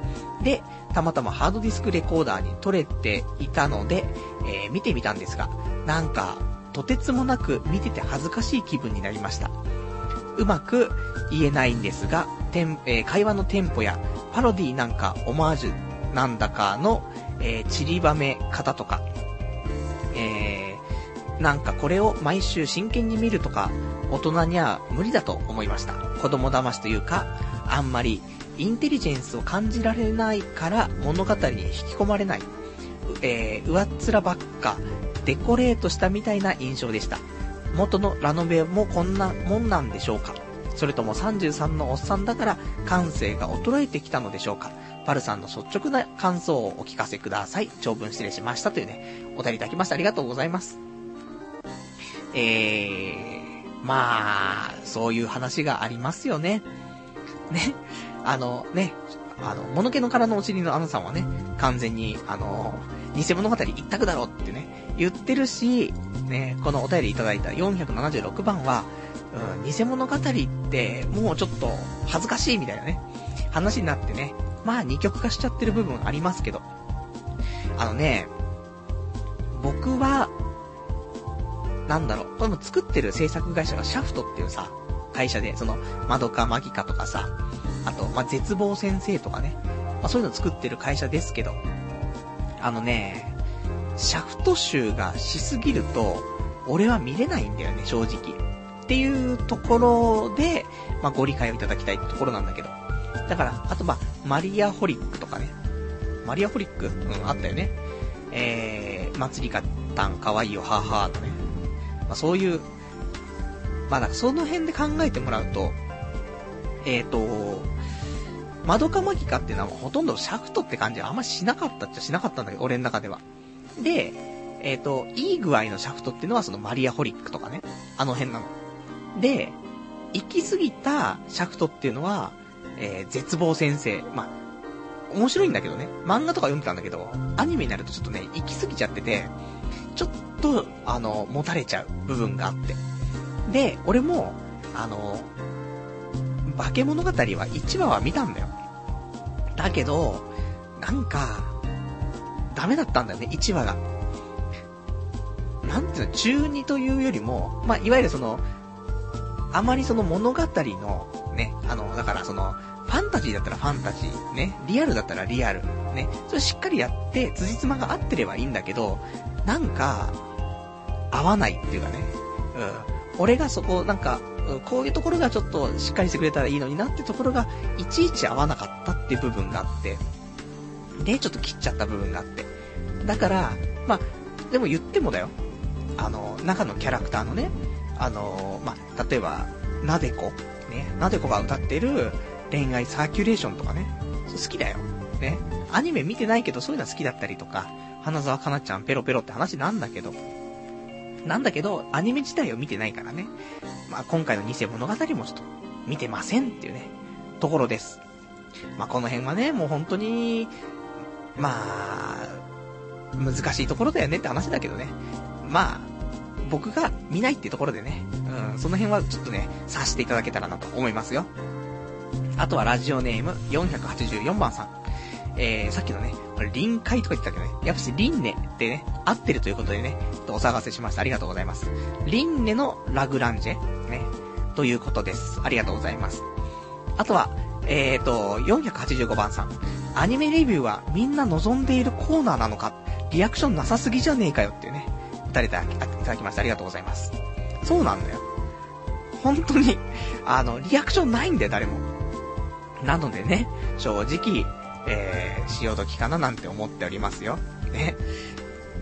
Speaker 1: で、たまたまハードディスクレコーダーに撮れていたので、えー、見てみたんですが、なんか、とてつもなく見てて恥ずかしい気分になりました。うまく言えないんですが、てんえー、会話のテンポやパロディなんかオマージュなんだかの、えー、散りばめ方とか、え、なんかこれを毎週真剣に見るとか、大人には無理だと思いました。子供騙しというか、あんまりインテリジェンスを感じられないから物語に引き込まれない。えー、上っ面ばっかデコレートしたみたいな印象でした。元のラノベもこんなもんなんでしょうかそれとも33のおっさんだから感性が衰えてきたのでしょうかパルさんの率直な感想をお聞かせください。長文失礼しましたというね、お便りいただきました。ありがとうございます。えー、まあ、そういう話がありますよね。ね。あの、ね、あの、物気の殻のお尻のアナさんはね、完全に、あの、偽物語一択だろってね、言ってるし、ね、このお便りいただいた476番は、うん、偽物語って、もうちょっと恥ずかしいみたいなね、話になってね、まあ二極化しちゃってる部分ありますけど、あのね、僕は、なんだろう、これも作ってる制作会社がシャフトっていうさ、会社で、その、マドカマギカとかさ、あと、まあ、絶望先生とかね、まあ、そういうの作ってる会社ですけど、あのね、シャフト集がしすぎると、俺は見れないんだよね、正直。っていうところで、まあ、ご理解をいただきたいってところなんだけど。だから、あとまあ、マリアホリックとかね。マリアホリック？うん、あったよね。えー、祭りかたんかわいいよ、はぁはぁとね。まあ、そういう、まあ、だからその辺で考えてもらうと、えっ、ー、と、マドカマギカっていうのはほとんどシャフトって感じはあんましなかったっちゃしなかったんだけど、俺の中では。で、えっ、ー、と、いい具合のシャフトっていうのはそのマリアホリックとかね。あの辺なの。で、行き過ぎたシャフトっていうのは、えー、絶望先生。まあ、面白いんだけどね。漫画とか読んでたんだけど、アニメになるとちょっとね、行き過ぎちゃってて、と、あの、持たれちゃう部分があって。で、俺も、あの、化け物語は1話は見たんだよ。だけど、なんか、ダメだったんだよね、1話が。なんていうの、中2というよりも、まあ、いわゆるその、あまりその物語の、ね、あの、だからその、ファンタジーだったらファンタジー、ね、リアルだったらリアル、ね、それしっかりやって、辻褄が合ってればいいんだけど、なんか、合わないっていうかね、うん。俺がそこ、なんか、こういうところがちょっとしっかりしてくれたらいいのになってところが、いちいち合わなかったっていう部分があって、で、ちょっと切っちゃった部分があって。だから、まあ、でも言ってもだよ。あの、中のキャラクターのね、あの、まあ、例えば、なでこ、ね、なでこが歌ってる恋愛サーキュレーションとかね、好きだよ。ね。アニメ見てないけどそういうのは好きだったりとか、花沢香菜ちゃんペロペロって話なんだけど、なんだけど、アニメ自体を見てないからね。まあ、今回の偽物語もちょっと見てませんっていうね、ところです。まあ、この辺はね、もう本当に、まあ、難しいところだよねって話だけどね。まあ、僕が見ないってところでね、うん、その辺はちょっとね、察していただけたらなと思いますよ。あとはラジオネーム484番さん。えー、さっきのね、これ臨海とか言ってたけどね、やっぱしリンネってね、合ってるということでね、お探せしました。ありがとうございます。リンネのラグランジェ、ね、ということです。ありがとうございます。あとは、えーと、485番さん。アニメレビューはみんな望んでいるコーナーなのかリアクションなさすぎじゃねえかよっていうね、打たれていただきました。ありがとうございます。そうなんだよ。本当に、あの、リアクションないんだよ、誰も。なのでね、正直、えー、潮時かななんて思っておりますよ。ね。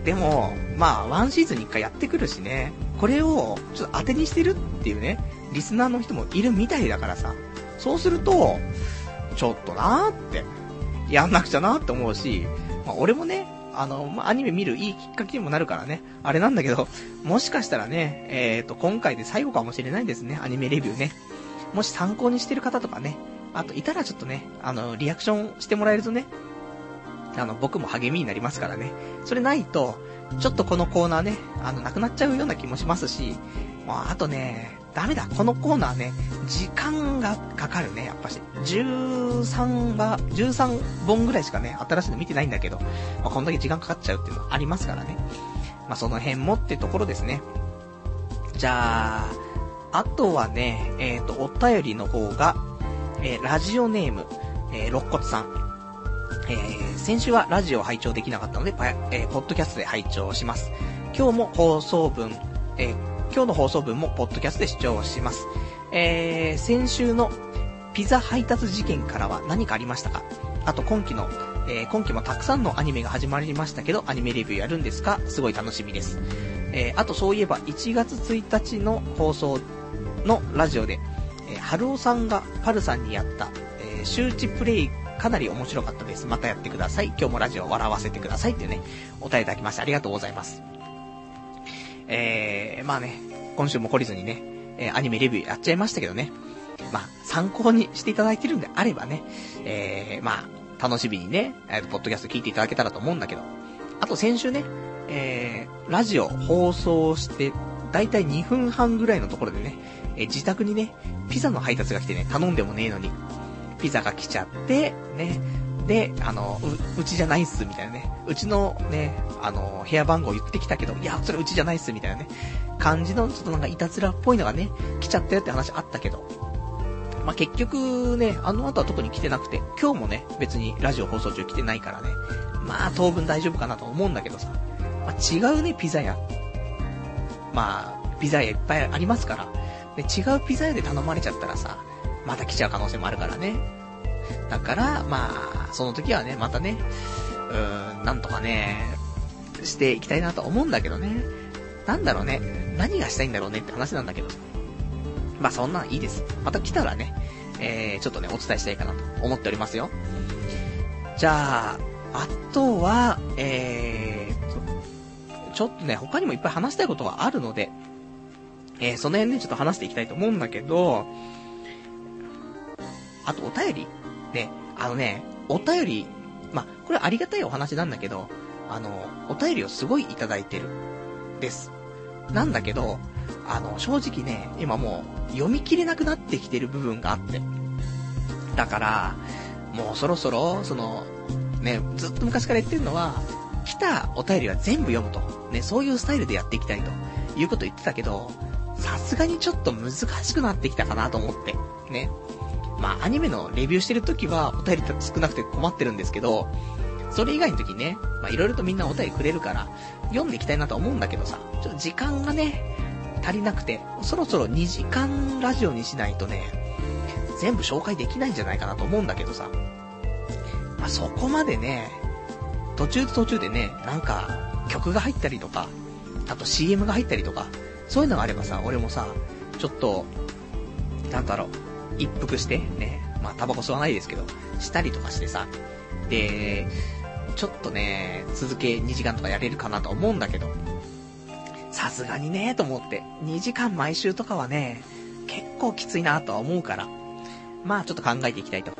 Speaker 1: でも、まあ、ワンシーズンに一回やってくるしね、これを、ちょっと当てにしてるっていうね、リスナーの人もいるみたいだからさ、そうすると、ちょっとなーって、やんなくちゃなーって思うし、まあ、俺もね、あの、まあ、アニメ見るいいきっかけにもなるからね、あれなんだけど、もしかしたらね、えっ、ー、と、今回で最後かもしれないですね、アニメレビューね。もし参考にしてる方とかね、あと、いたらちょっとね、あの、リアクションしてもらえるとね、あの、僕も励みになりますからね。それないと、ちょっとこのコーナーね、あの、なくなっちゃうような気もしますし、もう、あとね、ダメだ、このコーナーね、時間がかかるね、やっぱし。13話、13本ぐらいしかね、新しいの見てないんだけど、まあ、こんだけ時間かかっちゃうっていうのありますからね。まあ、その辺もってところですね。じゃあ、あとはね、えっ、ー、と、お便りの方が、えー、ラジオネーム、えー、肋骨さん。えー、先週はラジオ拝聴できなかったので、えー、ポッドキャストで拝聴します。今日も放送分、えー、今日の放送分もポッドキャストで視聴します。えー、先週のピザ配達事件からは何かありましたか？あと今期の、えー、今期もたくさんのアニメが始まりましたけど、アニメレビューやるんですか？すごい楽しみです。えー、あとそういえば1月1日の放送のラジオで、えー、春尾さんがパルさんにやった、えー、周知プレイかなり面白かったです。またやってください。今日もラジオ笑わせてくださいっていうね、お便りいただきましてありがとうございます。えー、まあね、今週も懲りずにね、えー、アニメレビューやっちゃいましたけどね。まあ、参考にしていただいてるんであればね、えー、まあ、楽しみにね、えー、ポッドキャスト聞いていただけたらと思うんだけど。あと先週ね、えー、ラジオ放送して、だいたい2分半ぐらいのところでね、え自宅にね、ピザの配達が来てね、頼んでもねえのに、ピザが来ちゃって、ね、で、あの、う、うちじゃないっす、みたいなね。うちのね、あの、部屋番号言ってきたけど、いや、それうちじゃないっす、みたいなね。感じの、ちょっとなんかいたずらっぽいのがね、来ちゃったよって話あったけど。まあ、結局ね、あの後は特に来てなくて、今日もね、別にラジオ放送中来てないからね、まあ当分大丈夫かなと思うんだけどさ、まあ、違うね、ピザ屋。まあ、ピザ屋いっぱいありますから、で違うピザ屋で頼まれちゃったらさ、また来ちゃう可能性もあるからね。だから、まあ、その時はね、またね、うーん、なんとかね、していきたいなと思うんだけどね。なんだろうね、何がしたいんだろうねって話なんだけど。まあそんなんいいです。また来たらね、えー、ちょっとね、お伝えしたいかなと思っておりますよ。じゃあ、あとは、えー、ちょっとね、他にもいっぱい話したいことがあるので、えー、その辺ね、ちょっと話していきたいと思うんだけど、あとお便りね、あのね、お便り、ま、これありがたいお話なんだけど、あの、お便りをすごいいただいてる。です。なんだけど、あの、正直ね、今もう読み切れなくなってきてる部分があって。だから、もうそろそろ、その、ね、ずっと昔から言ってるのは、来たお便りは全部読むと。ね、そういうスタイルでやっていきたいということ言ってたけど、さすがにちょっと難しくなってきたかなと思って。ね。まあ、アニメのレビューしてるときはお便り少なくて困ってるんですけど、それ以外の時ね、まあ、いろいろとみんなお便りくれるから、読んでいきたいなと思うんだけどさ、ちょっと時間がね、足りなくて、そろそろ2時間ラジオにしないとね、全部紹介できないんじゃないかなと思うんだけどさ。まあ、そこまでね、途中途中でね、なんか、曲が入ったりとか、あと CM が入ったりとか、そういうのがあればさ、俺もさ、ちょっと、なんだろう、一服して、ね、まあ、タバコ吸わないですけど、したりとかしてさ、で、ちょっとね、続け2時間とかやれるかなと思うんだけど、さすがにね、と思って、2時間毎週とかはね、結構きついなとは思うから、まあちょっと考えていきたいと。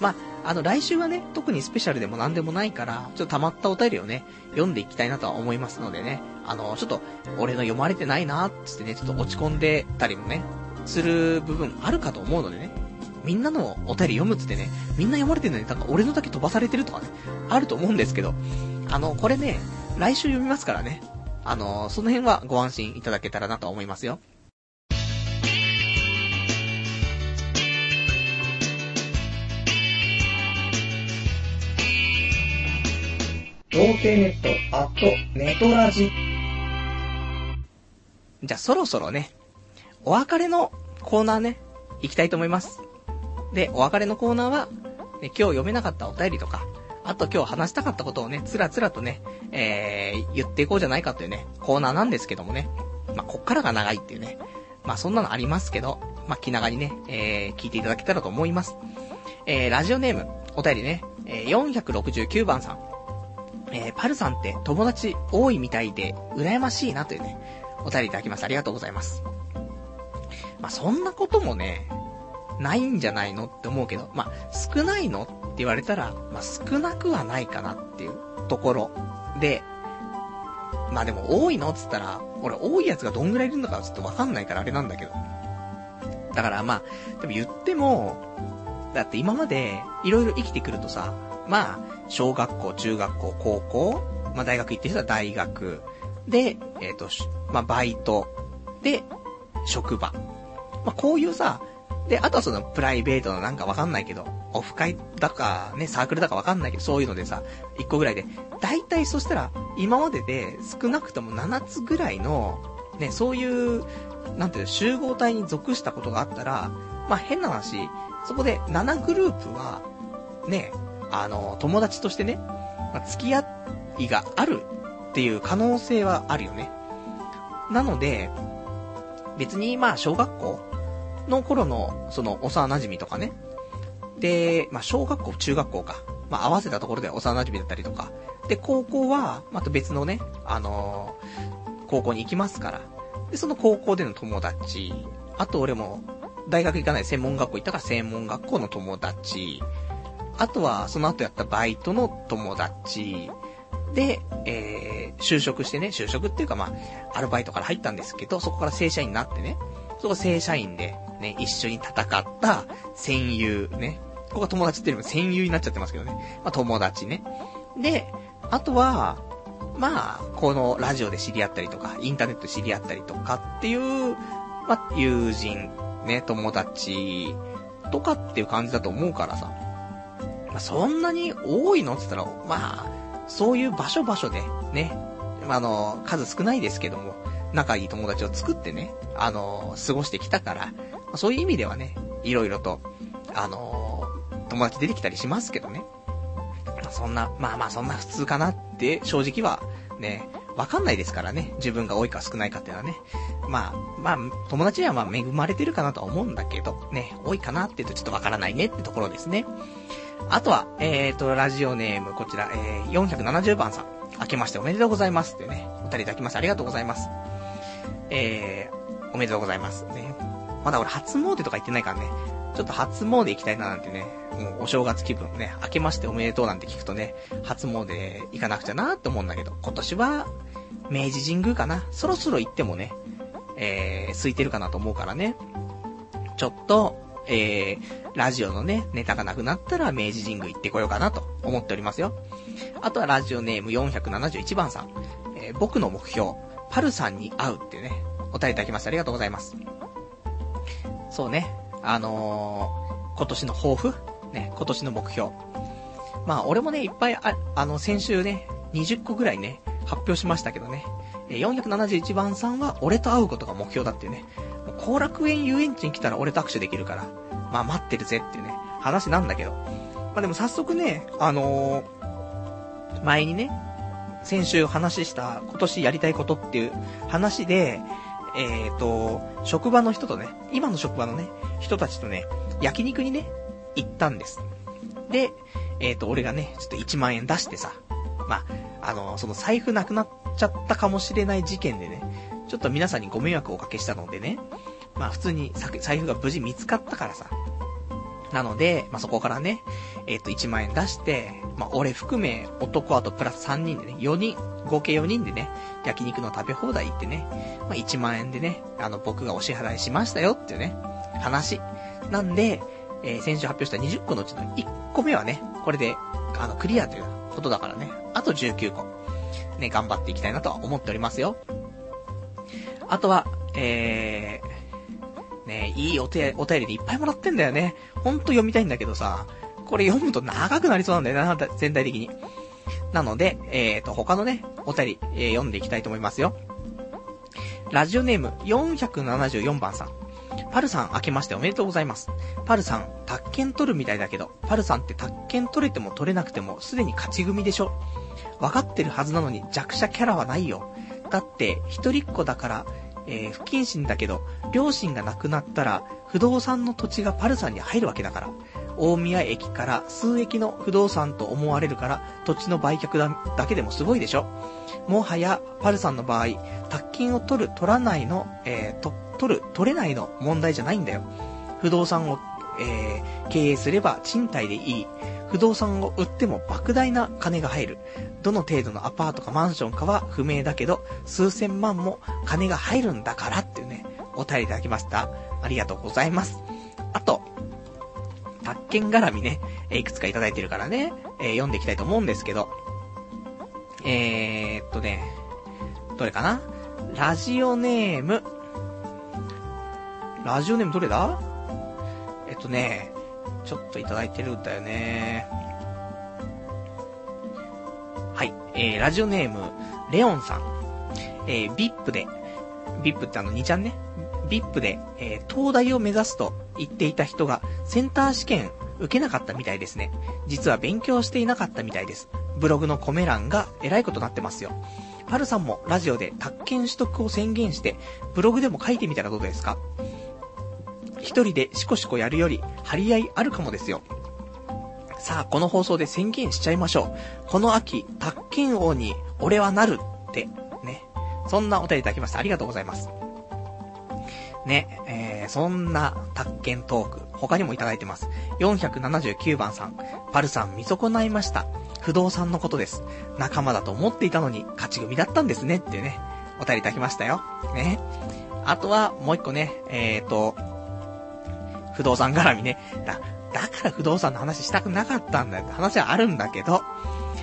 Speaker 1: まあ、あの来週はね、特にスペシャルでも何でもないから、ちょっと溜まったお便りをね、読んでいきたいなとは思いますのでね、あの、ちょっと、俺の読まれてないなつってね、ちょっと落ち込んでたりもね、する部分あるかと思うのでね、みんなのお便り読むつってね、みんな読まれてるのになんか俺のだけ飛ばされてるとかね、あると思うんですけど、あの、これね、来週読みますからね。あの、その辺はご安心いただけたらなと思いますよ。童貞ネット、アット、ネトラジ。じゃあそろそろね、お別れのコーナーね、行きたいと思います。で、お別れのコーナーは、ね、今日読めなかったお便りとか、あと今日話したかったことをね、つらつらとね、えー、言っていこうじゃないかというね、コーナーなんですけどもね。まあ、こっからが長いっていうね。まあ、そんなのありますけど、まあ、気長にね、えー、聞いていただけたらと思います。えー、ラジオネーム、お便りね、えー、469番さん。えー、パルさんって友達多いみたいで、羨ましいなというね、お便りいただきます。ありがとうございます。まあ、そんなこともね、ないんじゃないのって思うけど、まあ、少ないのって言われたら、まあ、少なくはないかなっていうところで、まあでも多いのっつったら、俺多いやつがどんぐらいいるのかちょっとわかんないからあれなんだけど。だからまあ、でも言っても、だって今までいろいろ生きてくるとさ、まあ、小学校、中学校、高校、まあ大学行ってる人は大学、で、えっ、ー、と、まあバイト、で、職場。まあこういうさ、で、あとはそのプライベートのなんかわかんないけど、オフ会だか、ね、サークルだかわかんないけど、そういうのでさ、1個ぐらいで、大体そしたら、今までで少なくとも7つぐらいの、ね、そういう、なんていう集合体に属したことがあったら、まあ、変な話、そこで7グループは、ね、あの、友達としてね、まあ、付き合いがあるっていう可能性はあるよね。なので、別にまあ小学校の頃の、その、幼馴染とかね。で、まあ、小学校、中学校か。まあ、合わせたところで幼馴染だったりとか。で、高校は、また別のね、あのー、高校に行きますから。で、その高校での友達。あと俺も、大学行かない専門学校行ったから専門学校の友達。あとは、その後やったバイトの友達。で、えー、就職してね、就職っていうかまあ、アルバイトから入ったんですけど、そこから正社員になってね。そこ正社員で、ね、一緒に戦った戦友、ね。ここが友達っていうよりも戦友になっちゃってますけどね。まあ、友達ね。で、あとは、まあ、このラジオで知り合ったりとか、インターネットで知り合ったりとかっていう、まあ、友人、ね、友達とかっていう感じだと思うからさ。まあ、そんなに多いの？って言ったら、まあ、そういう場所場所で、ね、まあ、あの、数少ないですけども、仲いい友達を作ってね、あの、過ごしてきたから、そういう意味ではね、いろいろと、あの、友達出てきたりしますけどね。そんな、まあまあそんな普通かなって正直はね、わかんないですからね。自分が多いか少ないかっていうのはね。まあ、まあ、友達にはまあ恵まれてるかなとは思うんだけど、ね、多いかなって言うとちょっとわからないねってところですね。あとは、えーと、ラジオネーム、こちら、えー、470番さん。明けましておめでとうございますってね、お便りいただきましてありがとうございます。えー、おめでとうございます。ね。まだ俺初詣とか行ってないからね、ちょっと初詣行きたいななんてね、もうお正月気分ね、明けましておめでとうなんて聞くとね、初詣行かなくちゃなって思うんだけど、今年は、明治神宮かなそろそろ行ってもね、えー、空いてるかなと思うからね、ちょっと、えー、ラジオのね、ネタがなくなったら明治神宮行ってこようかなと思っておりますよ。あとはラジオネーム471番さん。えー、僕の目標、パルさんに会うってね、お便りいただきましてありがとうございます。そうね、あのー、今年の抱負ね、今年の目標。まあ、俺もね、いっぱいあ、あの、先週ね、20個ぐらいね、発表しましたけどね。471番さんは、俺と会うことが目標だってね。後楽園遊園地に来たら俺と握手できるから、まあ待ってるぜっていうね、話なんだけど。まあでも早速ね、あのー、前にね、先週話した今年やりたいことっていう話で、えっ、ー、と、職場の人とね、今の職場のね、人たちとね、焼肉にね、行ったんです。で、えっ、ー、と、俺がね、ちょっと1万円出してさ、まあ、あの、その財布なくなっちゃったかもしれない事件でね、ちょっと皆さんにご迷惑をおかけしたのでね、まあ普通に財布が無事見つかったからさ。なので、まあそこからね、えっ、ー、と1万円出して、まあ俺含め男あとプラス3人でね、4人、合計4人でね、焼肉の食べ放題行ってね、まあ1万円でね、あの僕がお支払いしましたよっていうね、話。なんで、えー、先週発表した20個のうちの1個目はね、これで、あの、クリアということだからね、あと19個、ね、頑張っていきたいなとは思っておりますよ。あとは、えー、ね、いいお手、お便りでいっぱいもらってんだよね。ほんと読みたいんだけどさ、これ読むと長くなりそうなんだよな、全体的に。なので、えーと、他のね、お便り、えー、読んでいきたいと思いますよ。ラジオネーム474番さん。パルさん、明けましておめでとうございます。パルさん、宅建取るみたいだけど、パルさんって宅建取れても取れなくても、すでに勝ち組でしょ。わかってるはずなのに弱者キャラはないよ。だって、一人っ子だから、えー、不謹慎だけど、両親が亡くなったら、不動産の土地がパルさんに入るわけだから。大宮駅から数駅の不動産と思われるから、土地の売却だだけでもすごいでしょ。もはや、パルさんの場合、宅金を取る、取らないの、えー、と、取る、取れないの問題じゃないんだよ。不動産を、えー、経営すれば賃貸でいい。不動産を売っても莫大な金が入る。どの程度のアパートかマンションかは不明だけど、数千万も金が入るんだからっていうね、お便りいただきました。ありがとうございます。あと、宅建絡みね、えいくつかいただいてるからね、えー、読んでいきたいと思うんですけど、えー、っとね、どれかな？ラジオネーム、ラジオネームどれだ？えっとね、ちょっといただいてるんだよね。はい、えー、ラジオネーム、レオンさん。えー、VIP で、VIP ってあの2ちゃんね。VIP で、えー、東大を目指すと言っていた人が、センター試験受けなかったみたいですね。実は勉強していなかったみたいです。ブログのコメ欄が偉いことになってますよ。パルさんもラジオで宅建取得を宣言して、ブログでも書いてみたらどうですか？一人でシコシコやるより、張り合いあるかもですよ。さあ、この放送で宣言しちゃいましょう。この秋、宅建王に、俺はなるって、ね。そんなお便りいただきました。ありがとうございます。ね、えー、そんな宅建トーク、他にもいただいてます。479番さん、パルさん見損ないました。不動産のことです。仲間だと思っていたのに、勝ち組だったんですね、っていうね、お便りいただきましたよ。ね。あとは、もう一個ね、えーと、不動産絡みね。だ、だから不動産の話したくなかったんだよって話はあるんだけど、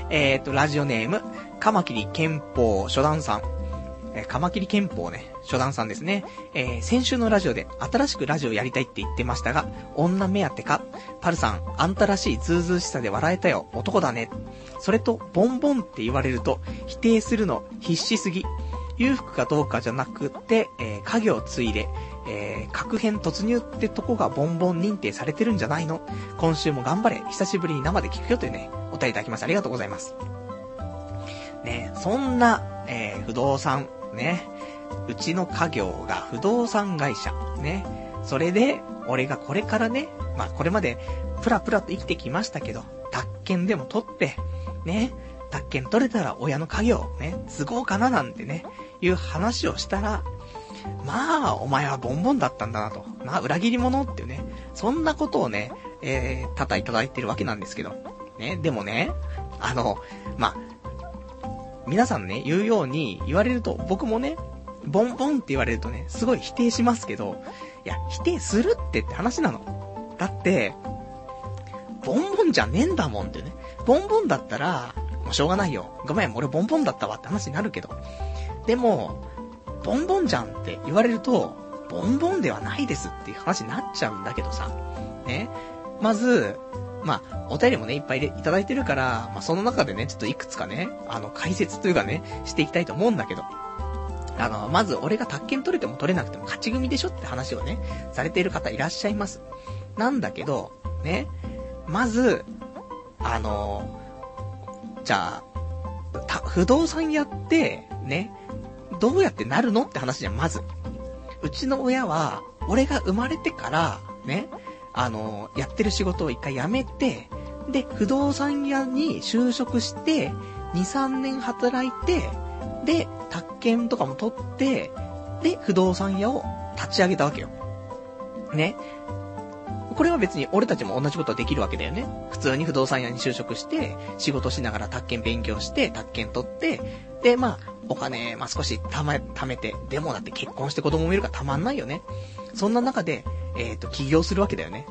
Speaker 1: えっ、ー、と、ラジオネーム、カマキリ拳法初段さん。えー、カマキリ拳法ね、初段さんですね。えー、先週のラジオで新しくラジオやりたいって言ってましたが、女目当てか？パルさん、あんたらしいズーズーしさで笑えたよ、男だね。それと、ボンボンって言われると、否定するの必死すぎ。裕福かどうかじゃなくて、えー、家業ついで、えー、核変突入ってとこがボンボン認定されてるんじゃないの？今週も頑張れ。久しぶりに生で聞くよというね、お便りいただきました。ありがとうございます。ね、そんな、えー、不動産、ね、うちの家業が不動産会社、ね、それで、俺がこれからね、まあこれまで、プラプラと生きてきましたけど、宅建でも取って、ね、宅建取れたら親の家業、ね、都合かななんてね、いう話をしたら、まあ、お前はボンボンだったんだなと。まあ、裏切り者っていうね、そんなことをね、えー、叩いただいてるわけなんですけど。ね、でもね、あの、まあ、皆さんね、言うように言われると、僕もね、ボンボンって言われるとね、すごい否定しますけど、いや、否定するってって話なの。だって、ボンボンじゃねえんだもんってね。ボンボンだったら、もうしょうがないよ。ごめん、俺ボンボンだったわって話になるけど。でも、ボンボンじゃんって言われると、ボンボンではないですっていう話になっちゃうんだけどさ。ね。まず、まあ、お便りもね、いっぱいいただいてるから、まあ、その中でね、ちょっといくつかね、あの、解説というかね、していきたいと思うんだけど。あの、まず、俺が宅建取れても取れなくても勝ち組でしょって話をね、されている方いらっしゃいます。なんだけど、ね、まず、あの、じゃあ、不動産やって、ね、どうやってなるのって話じゃん、まず。うちの親は、俺が生まれてから、ね、あの、やってる仕事を一回辞めて、で、不動産屋に就職して、2、3年働いて、で、宅建とかも取って、で、不動産屋を立ち上げたわけよ。ね。これは別に俺たちも同じことはできるわけだよね。普通に不動産屋に就職して、仕事しながら宅建勉強して、宅建取って、で、まあ、お金、まあ、少したま、貯めて、でもだって結婚して子供もいるからたまんないよね。そんな中で、えっ、ー、と、起業するわけだよね。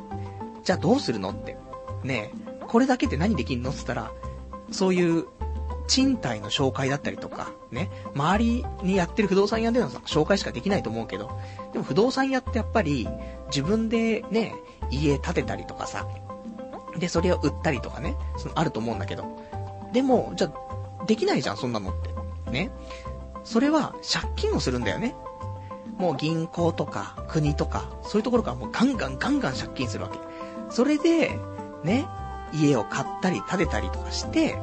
Speaker 1: じゃあどうするのって。ねえ、これだけで何できんのって言ったら、そういう、賃貸の紹介だったりとか、ね、周りにやってる不動産屋での紹介しかできないと思うけど、でも不動産屋ってやっぱり、自分でね、家建てたりとかさ、で、それを売ったりとかね、そのあると思うんだけど。でも、じゃあ、できないじゃん、そんなのって。ね。それは、借金をするんだよね。もう銀行とか、国とか、そういうところからもうガンガンガンガン借金するわけ。それで、ね、家を買ったり建てたりとかして、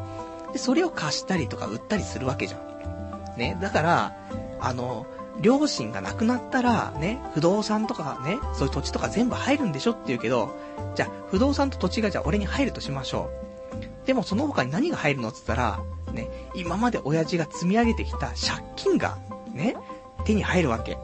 Speaker 1: で、それを貸したりとか売ったりするわけじゃん。ね、だから、あの、両親が亡くなったら、ね、不動産とかね、そういう土地とか全部入るんでしょって言うけど、じゃあ、不動産と土地がじゃあ俺に入るとしましょう。でもその他に何が入るのって言ったら、ね、今まで親父が積み上げてきた借金が、ね、手に入るわけ。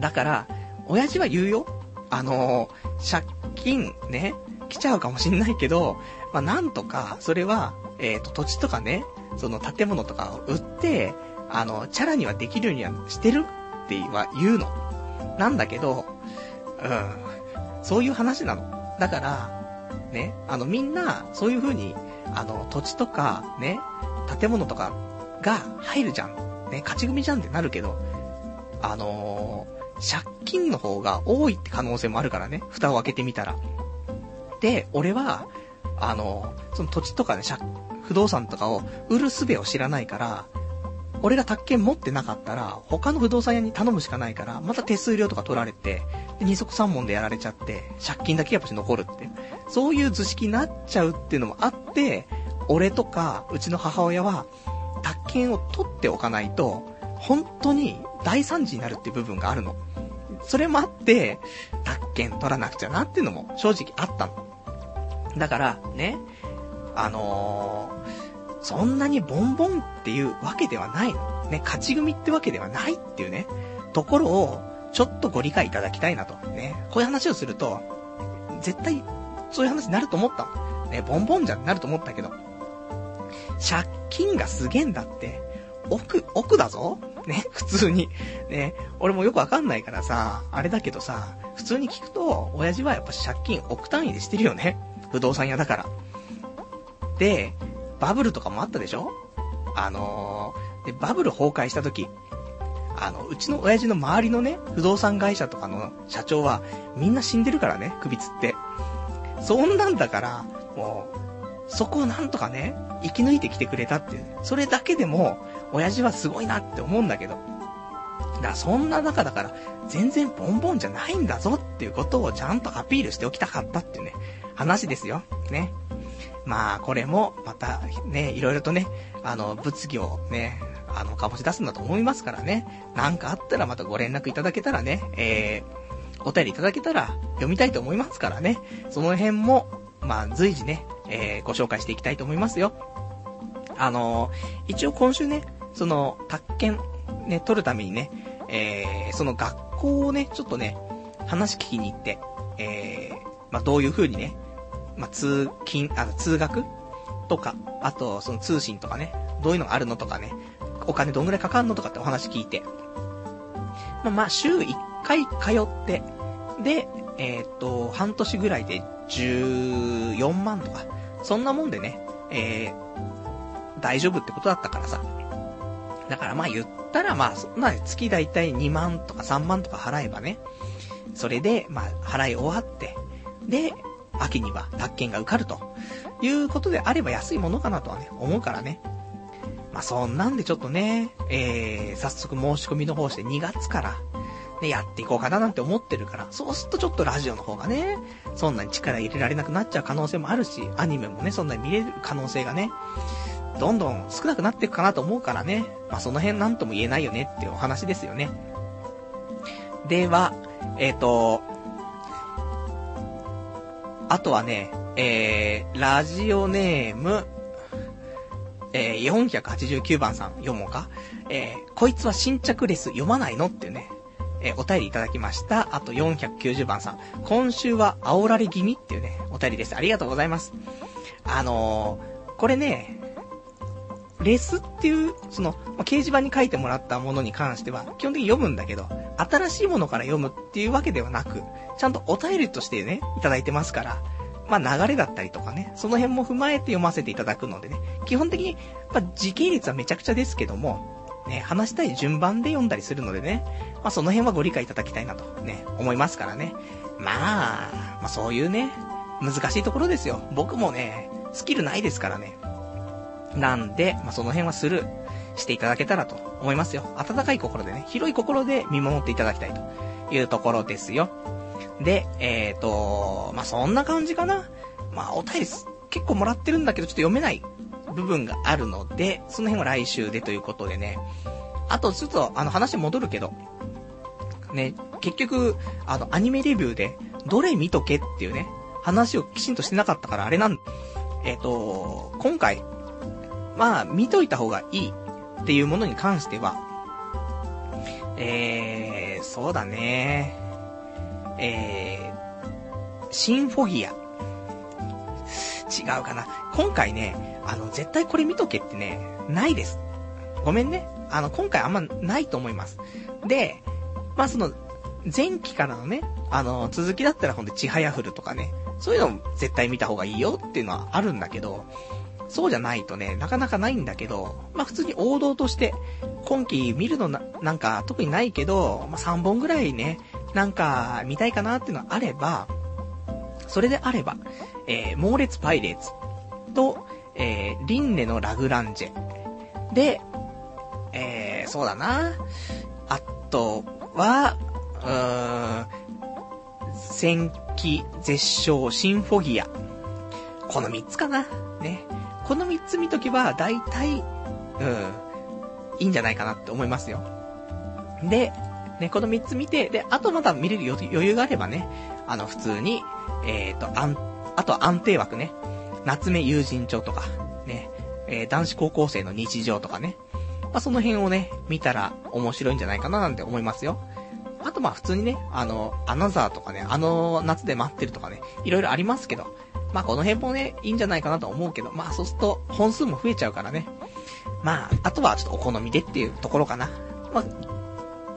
Speaker 1: だから、親父は言うよ。あのー、借金、ね、来ちゃうかもしんないけど、まあ、なんとか、それは、えっ、ー、と、土地とかね、その建物とかを売って、あの、チャラにはできるようにはしてるっては言うの。なんだけど、うん、そういう話なの。だから、ね、あの、みんな、そういう風に、あの、土地とか、ね、建物とかが入るじゃん。ね、勝ち組じゃんってなるけど、あのー、借金の方が多いって可能性もあるからね、蓋を開けてみたら。で、俺は、あのー、その土地とかね、不動産とかを売る術を知らないから、俺が宅建持ってなかったら、他の不動産屋に頼むしかないから、また手数料とか取られて、で二足三門でやられちゃって、借金だけやっぱし残るって。そういう図式になっちゃうっていうのもあって、俺とか、うちの母親は、宅建を取っておかないと、本当に大惨事になるっていう部分があるの。それもあって、宅建取らなくちゃなっていうのも正直あったの。だから、ね、あのーそんなにボンボンっていうわけではないの。ね、勝ち組ってわけではないっていうね、ところを、ちょっとご理解いただきたいなと。ね、こういう話をすると、絶対、そういう話になると思ったの。ね、ボンボンじゃんなると思ったけど。借金がすげえんだって、奥、奥だぞね、普通に。ね、俺もよくわかんないからさ、あれだけどさ、普通に聞くと、親父はやっぱ借金億単位でしてるよね。不動産屋だから。で、バブルとかもあったでしょ？あのー、で、バブル崩壊した時、あの、うちの親父の周りのね、不動産会社とかの社長は、みんな死んでるからね、首つって。そんなんだから、もう、そこをなんとかね、生き抜いてきてくれたっていう、それだけでも、親父はすごいなって思うんだけど。だからそんな中だから、全然ボンボンじゃないんだぞっていうことをちゃんとアピールしておきたかったっていうね、話ですよ。ね。まあ、これも、また、ね、いろいろとね、あの、物議をね、あの、醸し出すんだと思いますからね。なんかあったらまたご連絡いただけたらね、えー、お便りいただけたら読みたいと思いますからね。その辺も、まあ、随時ね、えー、ご紹介していきたいと思いますよ。あのー、一応今週ね、その、宅建、ね、取るためにね、えー、その学校をね、ちょっとね、話聞きに行って、えー、まあ、どういう風にね、まあ、通勤、あの、通学？とか、あと、その通信とかね、どういうのがあるのとかね、お金どんぐらいかかんのとかってお話聞いて、まあ、まあ、週1回通って、で、えっ、と、半年ぐらいで14万とか、そんなもんでね、えー、大丈夫ってことだったからさ。だからまあ言ったらまあ、そんな月だいたい2万とか3万とか払えばね、それで、まあ、払い終わって、で、秋には宅建が受かるということであれば安いものかなとはね、思うからね。まあ、そんなんでちょっとね、えー、早速申し込みの方して2月から、ね、やっていこうかななんて思ってるから、そうするとちょっとラジオの方がね、そんなに力入れられなくなっちゃう可能性もあるし、アニメもね、そんなに見れる可能性がね、どんどん少なくなっていくかなと思うからね、まあ、その辺なんとも言えないよねっていうお話ですよね。では、えっ、ー、と、あとはね、えー、ラジオネーム、えー、489番さん読もうか。えー、こいつは新着レス読まないのっていうね、えー、お便りいただきました。あと490番さん。今週は煽られ気味っていうね、お便りです。ありがとうございます。あのー、これね、レスっていう、その、掲示板に書いてもらったものに関しては、基本的に読むんだけど、新しいものから読むっていうわけではなく、ちゃんとお便りとしてね、いただいてますから、まあ流れだったりとかね、その辺も踏まえて読ませていただくのでね、基本的に、まあ時系列はめちゃくちゃですけども、ね、話したい順番で読んだりするのでね、まあその辺はご理解いただきたいなとね、思いますからね。まあ、まあそういうね、難しいところですよ。僕もね、スキルないですからね。なんで、まあその辺はスルーしていただけたらと思いますよ。温かい心でね、広い心で見守っていただきたいというところですよ。で、えっ、ー、と、まあ、そんな感じかな。まあ、お便り結構もらってるんだけど、ちょっと読めない部分があるので、その辺は来週でということでね。あと、ちょっと、あの、話戻るけど、ね、結局、あの、アニメレビューで、どれ見とけっていうね、話をきちんとしてなかったからあれなん、えっ、ー、と、今回、まあ、見といた方がいいっていうものに関しては、えー、そうだね。えー、シンフォギア。違うかな。今回ね、あの、絶対これ見とけってね、ないです。ごめんね。あの、今回あんまないと思います。で、まあ、その、前期からのね、あの、続きだったらほんと、ちはやふるとかね、そういうの絶対見た方がいいよっていうのはあるんだけど、そうじゃないとね、なかなかないんだけど、まあ、普通に王道として、今期見るのな、なんか特にないけど、まあ、3本ぐらいね、なんか、見たいかなっていうのがあれば、それであれば、えー、猛烈パイレーツと、えー、リンネのラグランジェ。で、えー、そうだな。あとは、うーん、戦記絶唱シンフォギア。この3つかな。ね。この3つ見とけば、大体、うん、いいんじゃないかなって思いますよ。で、ね、この3つ見て、で、あとまだ見れる余裕があればね、あの、普通に、えっ、ー、と、あん、あと安定枠ね、夏目友人帳とか、ね、えー、男子高校生の日常とかね、まあ、その辺をね、見たら面白いんじゃないかななんて思いますよ。あとまあ普通にね、あの、アナザーとかね、あの夏で待ってるとかね、いろいろありますけど、まあこの辺もね、いいんじゃないかなと思うけど、まあそうすると本数も増えちゃうからね。まあ、あとはちょっとお好みでっていうところかな。まあ、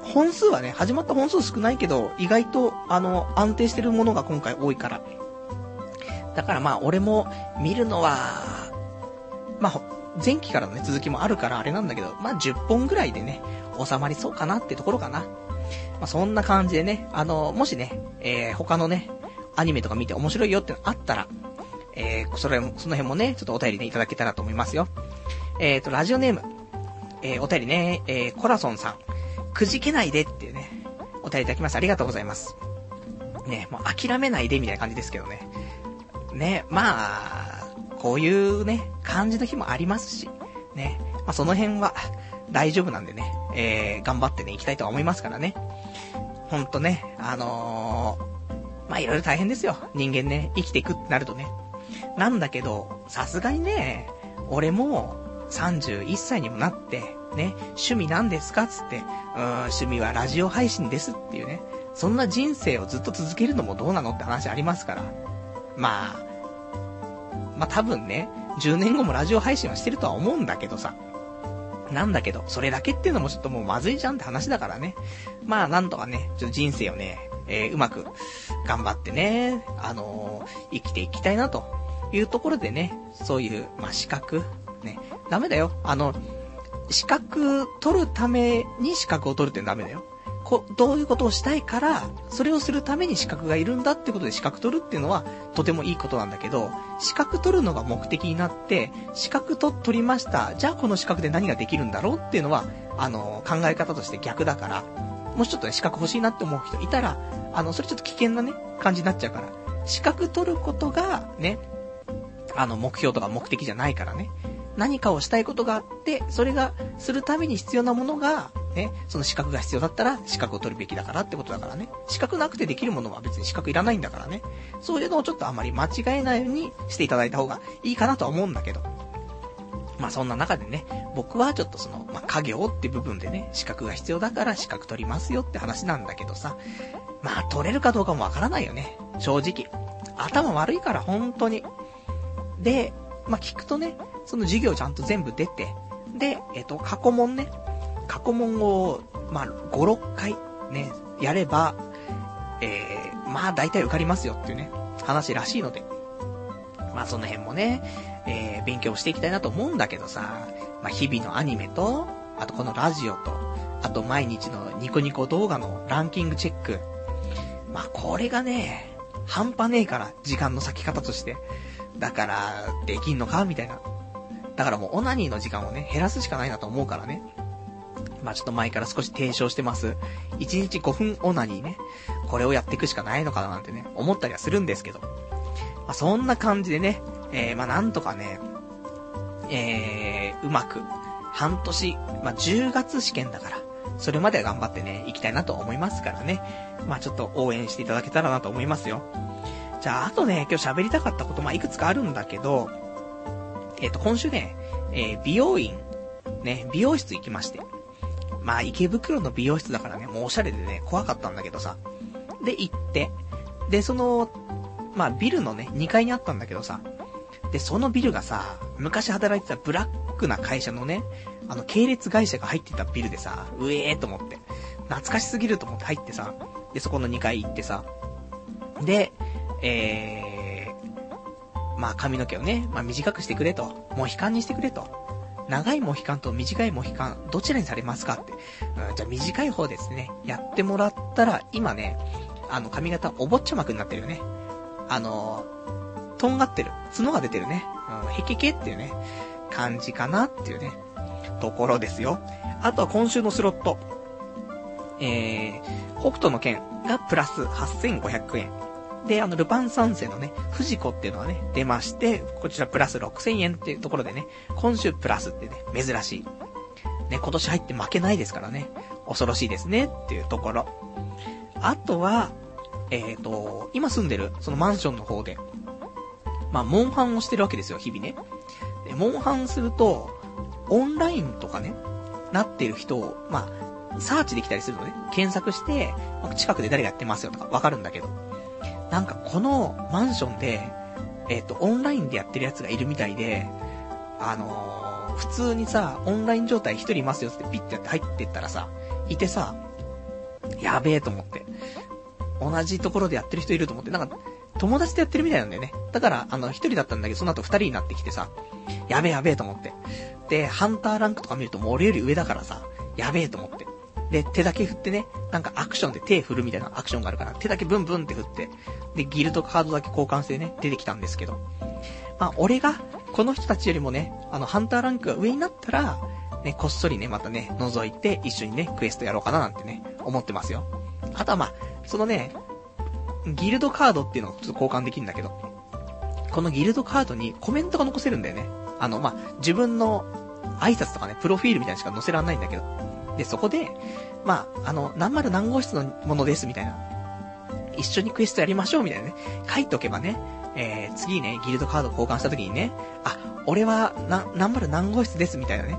Speaker 1: 本数はね、始まった本数少ないけど、意外と、あの、安定してるものが今回多いから。だからまあ、俺も見るのは、まあ、前期からのね、続きもあるからあれなんだけど、まあ、10本ぐらいでね、収まりそうかなってところかな。まあ、そんな感じでね、あの、もしね、えー、他のね、アニメとか見て面白いよってのあったら、えー、それも、その辺もね、ちょっとお便りね、いただけたらと思いますよ。えーと、ラジオネーム、えー、お便りね、えー、コラソンさん、くじけないでっていうね、お便りいただきました。ありがとうございます。ね、もう諦めないでみたいな感じですけどね。ね、まあ、こういうね、感じの日もありますし、ね、まあその辺は大丈夫なんでね、えー、頑張ってね、行きたいとは思いますからね。ほんとね、あのー、まあいろいろ大変ですよ。人間ね、生きていくってなるとね。なんだけど、さすがにね、俺も31歳にもなって、ね、趣味なんですか？つって、うん、趣味はラジオ配信ですっていうね、そんな人生をずっと続けるのもどうなのって話ありますから。まあ、まあ多分ね、10年後もラジオ配信はしてるとは思うんだけどさ。なんだけど、それだけっていうのもちょっともうまずいじゃんって話だからね。まあなんとかね、ちょっと人生をね、えー、うまく頑張ってね、あのー、生きていきたいなというところでね、そういう、まあ資格、ね、ダメだよ。あの、資格取るために資格を取るってダメだよ。こ、どういうことをしたいから、それをするために資格がいるんだってことで資格取るっていうのは、とてもいいことなんだけど、資格取るのが目的になって、資格と取りました。じゃあこの資格で何ができるんだろうっていうのは、あの、考え方として逆だから、もしちょっとね、資格欲しいなって思う人いたら、あの、それちょっと危険なね、感じになっちゃうから、資格取ることが、ね、あの、目標とか目的じゃないからね。何かをしたいことがあって、それがするために必要なものが、ね、その資格が必要だったら資格を取るべきだからってことだからね。資格なくてできるものは別に資格いらないんだからね。そういうのをちょっとあまり間違えないようにしていただいた方がいいかなとは思うんだけど。まあそんな中でね、僕はちょっとその、まあ家業って部分でね、資格が必要だから資格取りますよって話なんだけどさ。まあ取れるかどうかもわからないよね。正直。頭悪いから本当に。で、まあ聞くとね、その授業ちゃんと全部出て、で、えっ、と、過去問ね、過去問を、まあ、5、6回ね、やれば、えー、まあ大体受かりますよっていうね、話らしいので。まあその辺もね、えー、勉強していきたいなと思うんだけどさ、まあ日々のアニメと、あとこのラジオと、あと毎日のニコニコ動画のランキングチェック。まあこれがね、半端ねえから、時間の割き方として。だから、できんのかみたいな。だからもうオナニーの時間をね、減らすしかないなと思うからね。まあちょっと前から少し提唱してます。1日5分オナニーね。これをやっていくしかないのかななんてね、思ったりはするんですけど。まあそんな感じでね、えー、まあなんとかね、えー、うまく、半年、まあ10月試験だから、それまでは頑張ってね、行きたいなと思いますからね。まあちょっと応援していただけたらなと思いますよ。じゃあ、あとね、今日喋りたかったこと、まあいくつかあるんだけど、えっ、ー、と、今週ね、えー、美容院、ね、美容室行きまして。まあ、池袋の美容室だからね、もうおしゃれでね、怖かったんだけどさ。で、行って、で、その、まあ、ビルのね、2階にあったんだけどさ。で、そのビルがさ、昔働いてたブラックな会社のね、あの、系列会社が入ってたビルでさ、うえーと思って。懐かしすぎると思って入ってさ、で、そこの2階行ってさ。で、えー、まあ髪の毛をね、まあ短くしてくれと。モヒカンにしてくれと。長いモヒカンと短いモヒカン、どちらにされますかって。うん、じゃあ短い方ですね。やってもらったら、今ね、あの髪型お坊ちゃまくになってるよね。あの、とんがってる。角が出てるね。うん、へけけっていうね、感じかなっていうね、ところですよ。あとは今週のスロット。えー、北斗の剣がプラス8500円。で、あの、ルパン三世のね、藤子っていうのはね、出まして、こちらプラス6000円っていうところでね、今週プラスってね、珍しい。ね、今年入って負けないですからね、恐ろしいですねっていうところ。あとは、えっ、ー、と、今住んでる、そのマンションの方で、まあ、モンハンをしてるわけですよ、日々ね。で、モンハンすると、オンラインとかね、なってる人を、まあ、サーチできたりするのね。検索して、近くで誰がやってますよとかわかるんだけど。なんかこのマンションで、えっ、ー、と、オンラインでやってるやつがいるみたいで、あのー、普通にさ、オンライン状態一人いますよってピッてやって入ってったらさ、いてさ、やべえと思って。同じところでやってる人いると思って、なんか、友達とやってるみたいなんだよね。だから、あの、一人だったんだけど、その後二人になってきてさ、やべえやべえと思って。で、ハンターランクとか見るともう俺より上だからさ、やべえと思って。で、手だけ振ってね、なんかアクションで手振るみたいなアクションがあるから、手だけブンブンって振って、で、ギルドカードだけ交換してね、出てきたんですけど。まあ、俺が、この人たちよりもね、あの、ハンターランクが上になったら、ね、こっそりね、またね、覗いて、一緒にね、クエストやろうかななんてね、思ってますよ。あとはまあ、そのね、ギルドカードっていうのをちょっと交換できるんだけど、このギルドカードにコメントが残せるんだよね。あの、まあ、自分の挨拶とかね、プロフィールみたいなしか載せらんないんだけど。で、そこで、まあ、あの、何丸何号室のものですみたいな。一緒にクエストやりましょうみたいなね。書いておけばね、えー、次ね、ギルドカード交換した時にね、あ、俺は、な、何丸何号室ですみたいなね。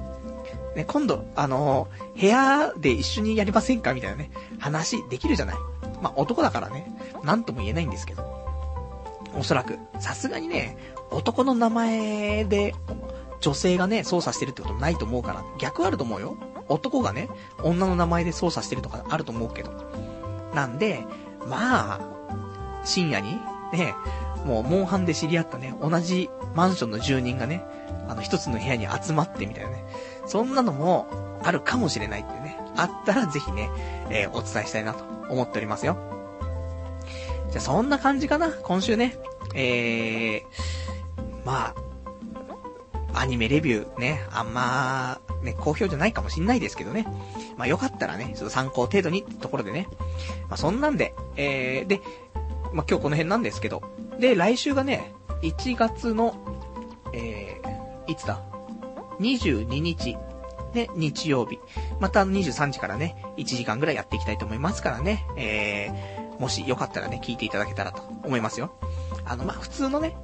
Speaker 1: ね、今度、あのー、部屋で一緒にやりませんかみたいなね、話できるじゃない。まあ、男だからね、なんとも言えないんですけど。おそらく、さすがにね、男の名前で、女性がね、操作してるってことないと思うから、逆あると思うよ。男がね、女の名前で操作してるとかあると思うけど。なんで、まあ、深夜に、ね、もう、モンハンで知り合ったね、同じマンションの住人がね、あの、一つの部屋に集まってみたいなね。そんなのも、あるかもしれないっていうね。あったらぜひね、えー、お伝えしたいなと思っておりますよ。じゃ、そんな感じかな今週ね。えー、まあ、アニメレビューね、あんま、ね、好評じゃないかもしんないですけどね。まあ、よかったらね、ちょっと参考程度にってところでね。まあ、そんなんで、えー、で、まあ、今日この辺なんですけど。で、来週がね、1月の、えー、いつだ ?22 日。ね、日曜日。また23時からね、1時間ぐらいやっていきたいと思いますからね。えー、もしよかったらね、聞いていただけたらと思いますよ。あの、まあ、普通のね、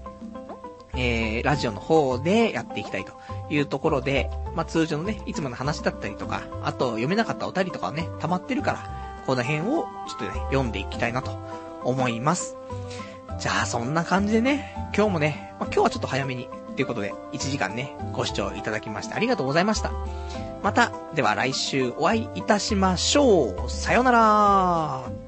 Speaker 1: えー、ラジオの方でやっていきたいというところで、まあ、通常のね、いつもの話だったりとか、あと読めなかったお便りとかね、溜まってるから、この辺をちょっとね、読んでいきたいなと思います。じゃあ、そんな感じでね、今日もね、まあ、今日はちょっと早めに、ということで、1時間ね、ご視聴いただきましてありがとうございました。また、では来週お会いいたしましょう。さよなら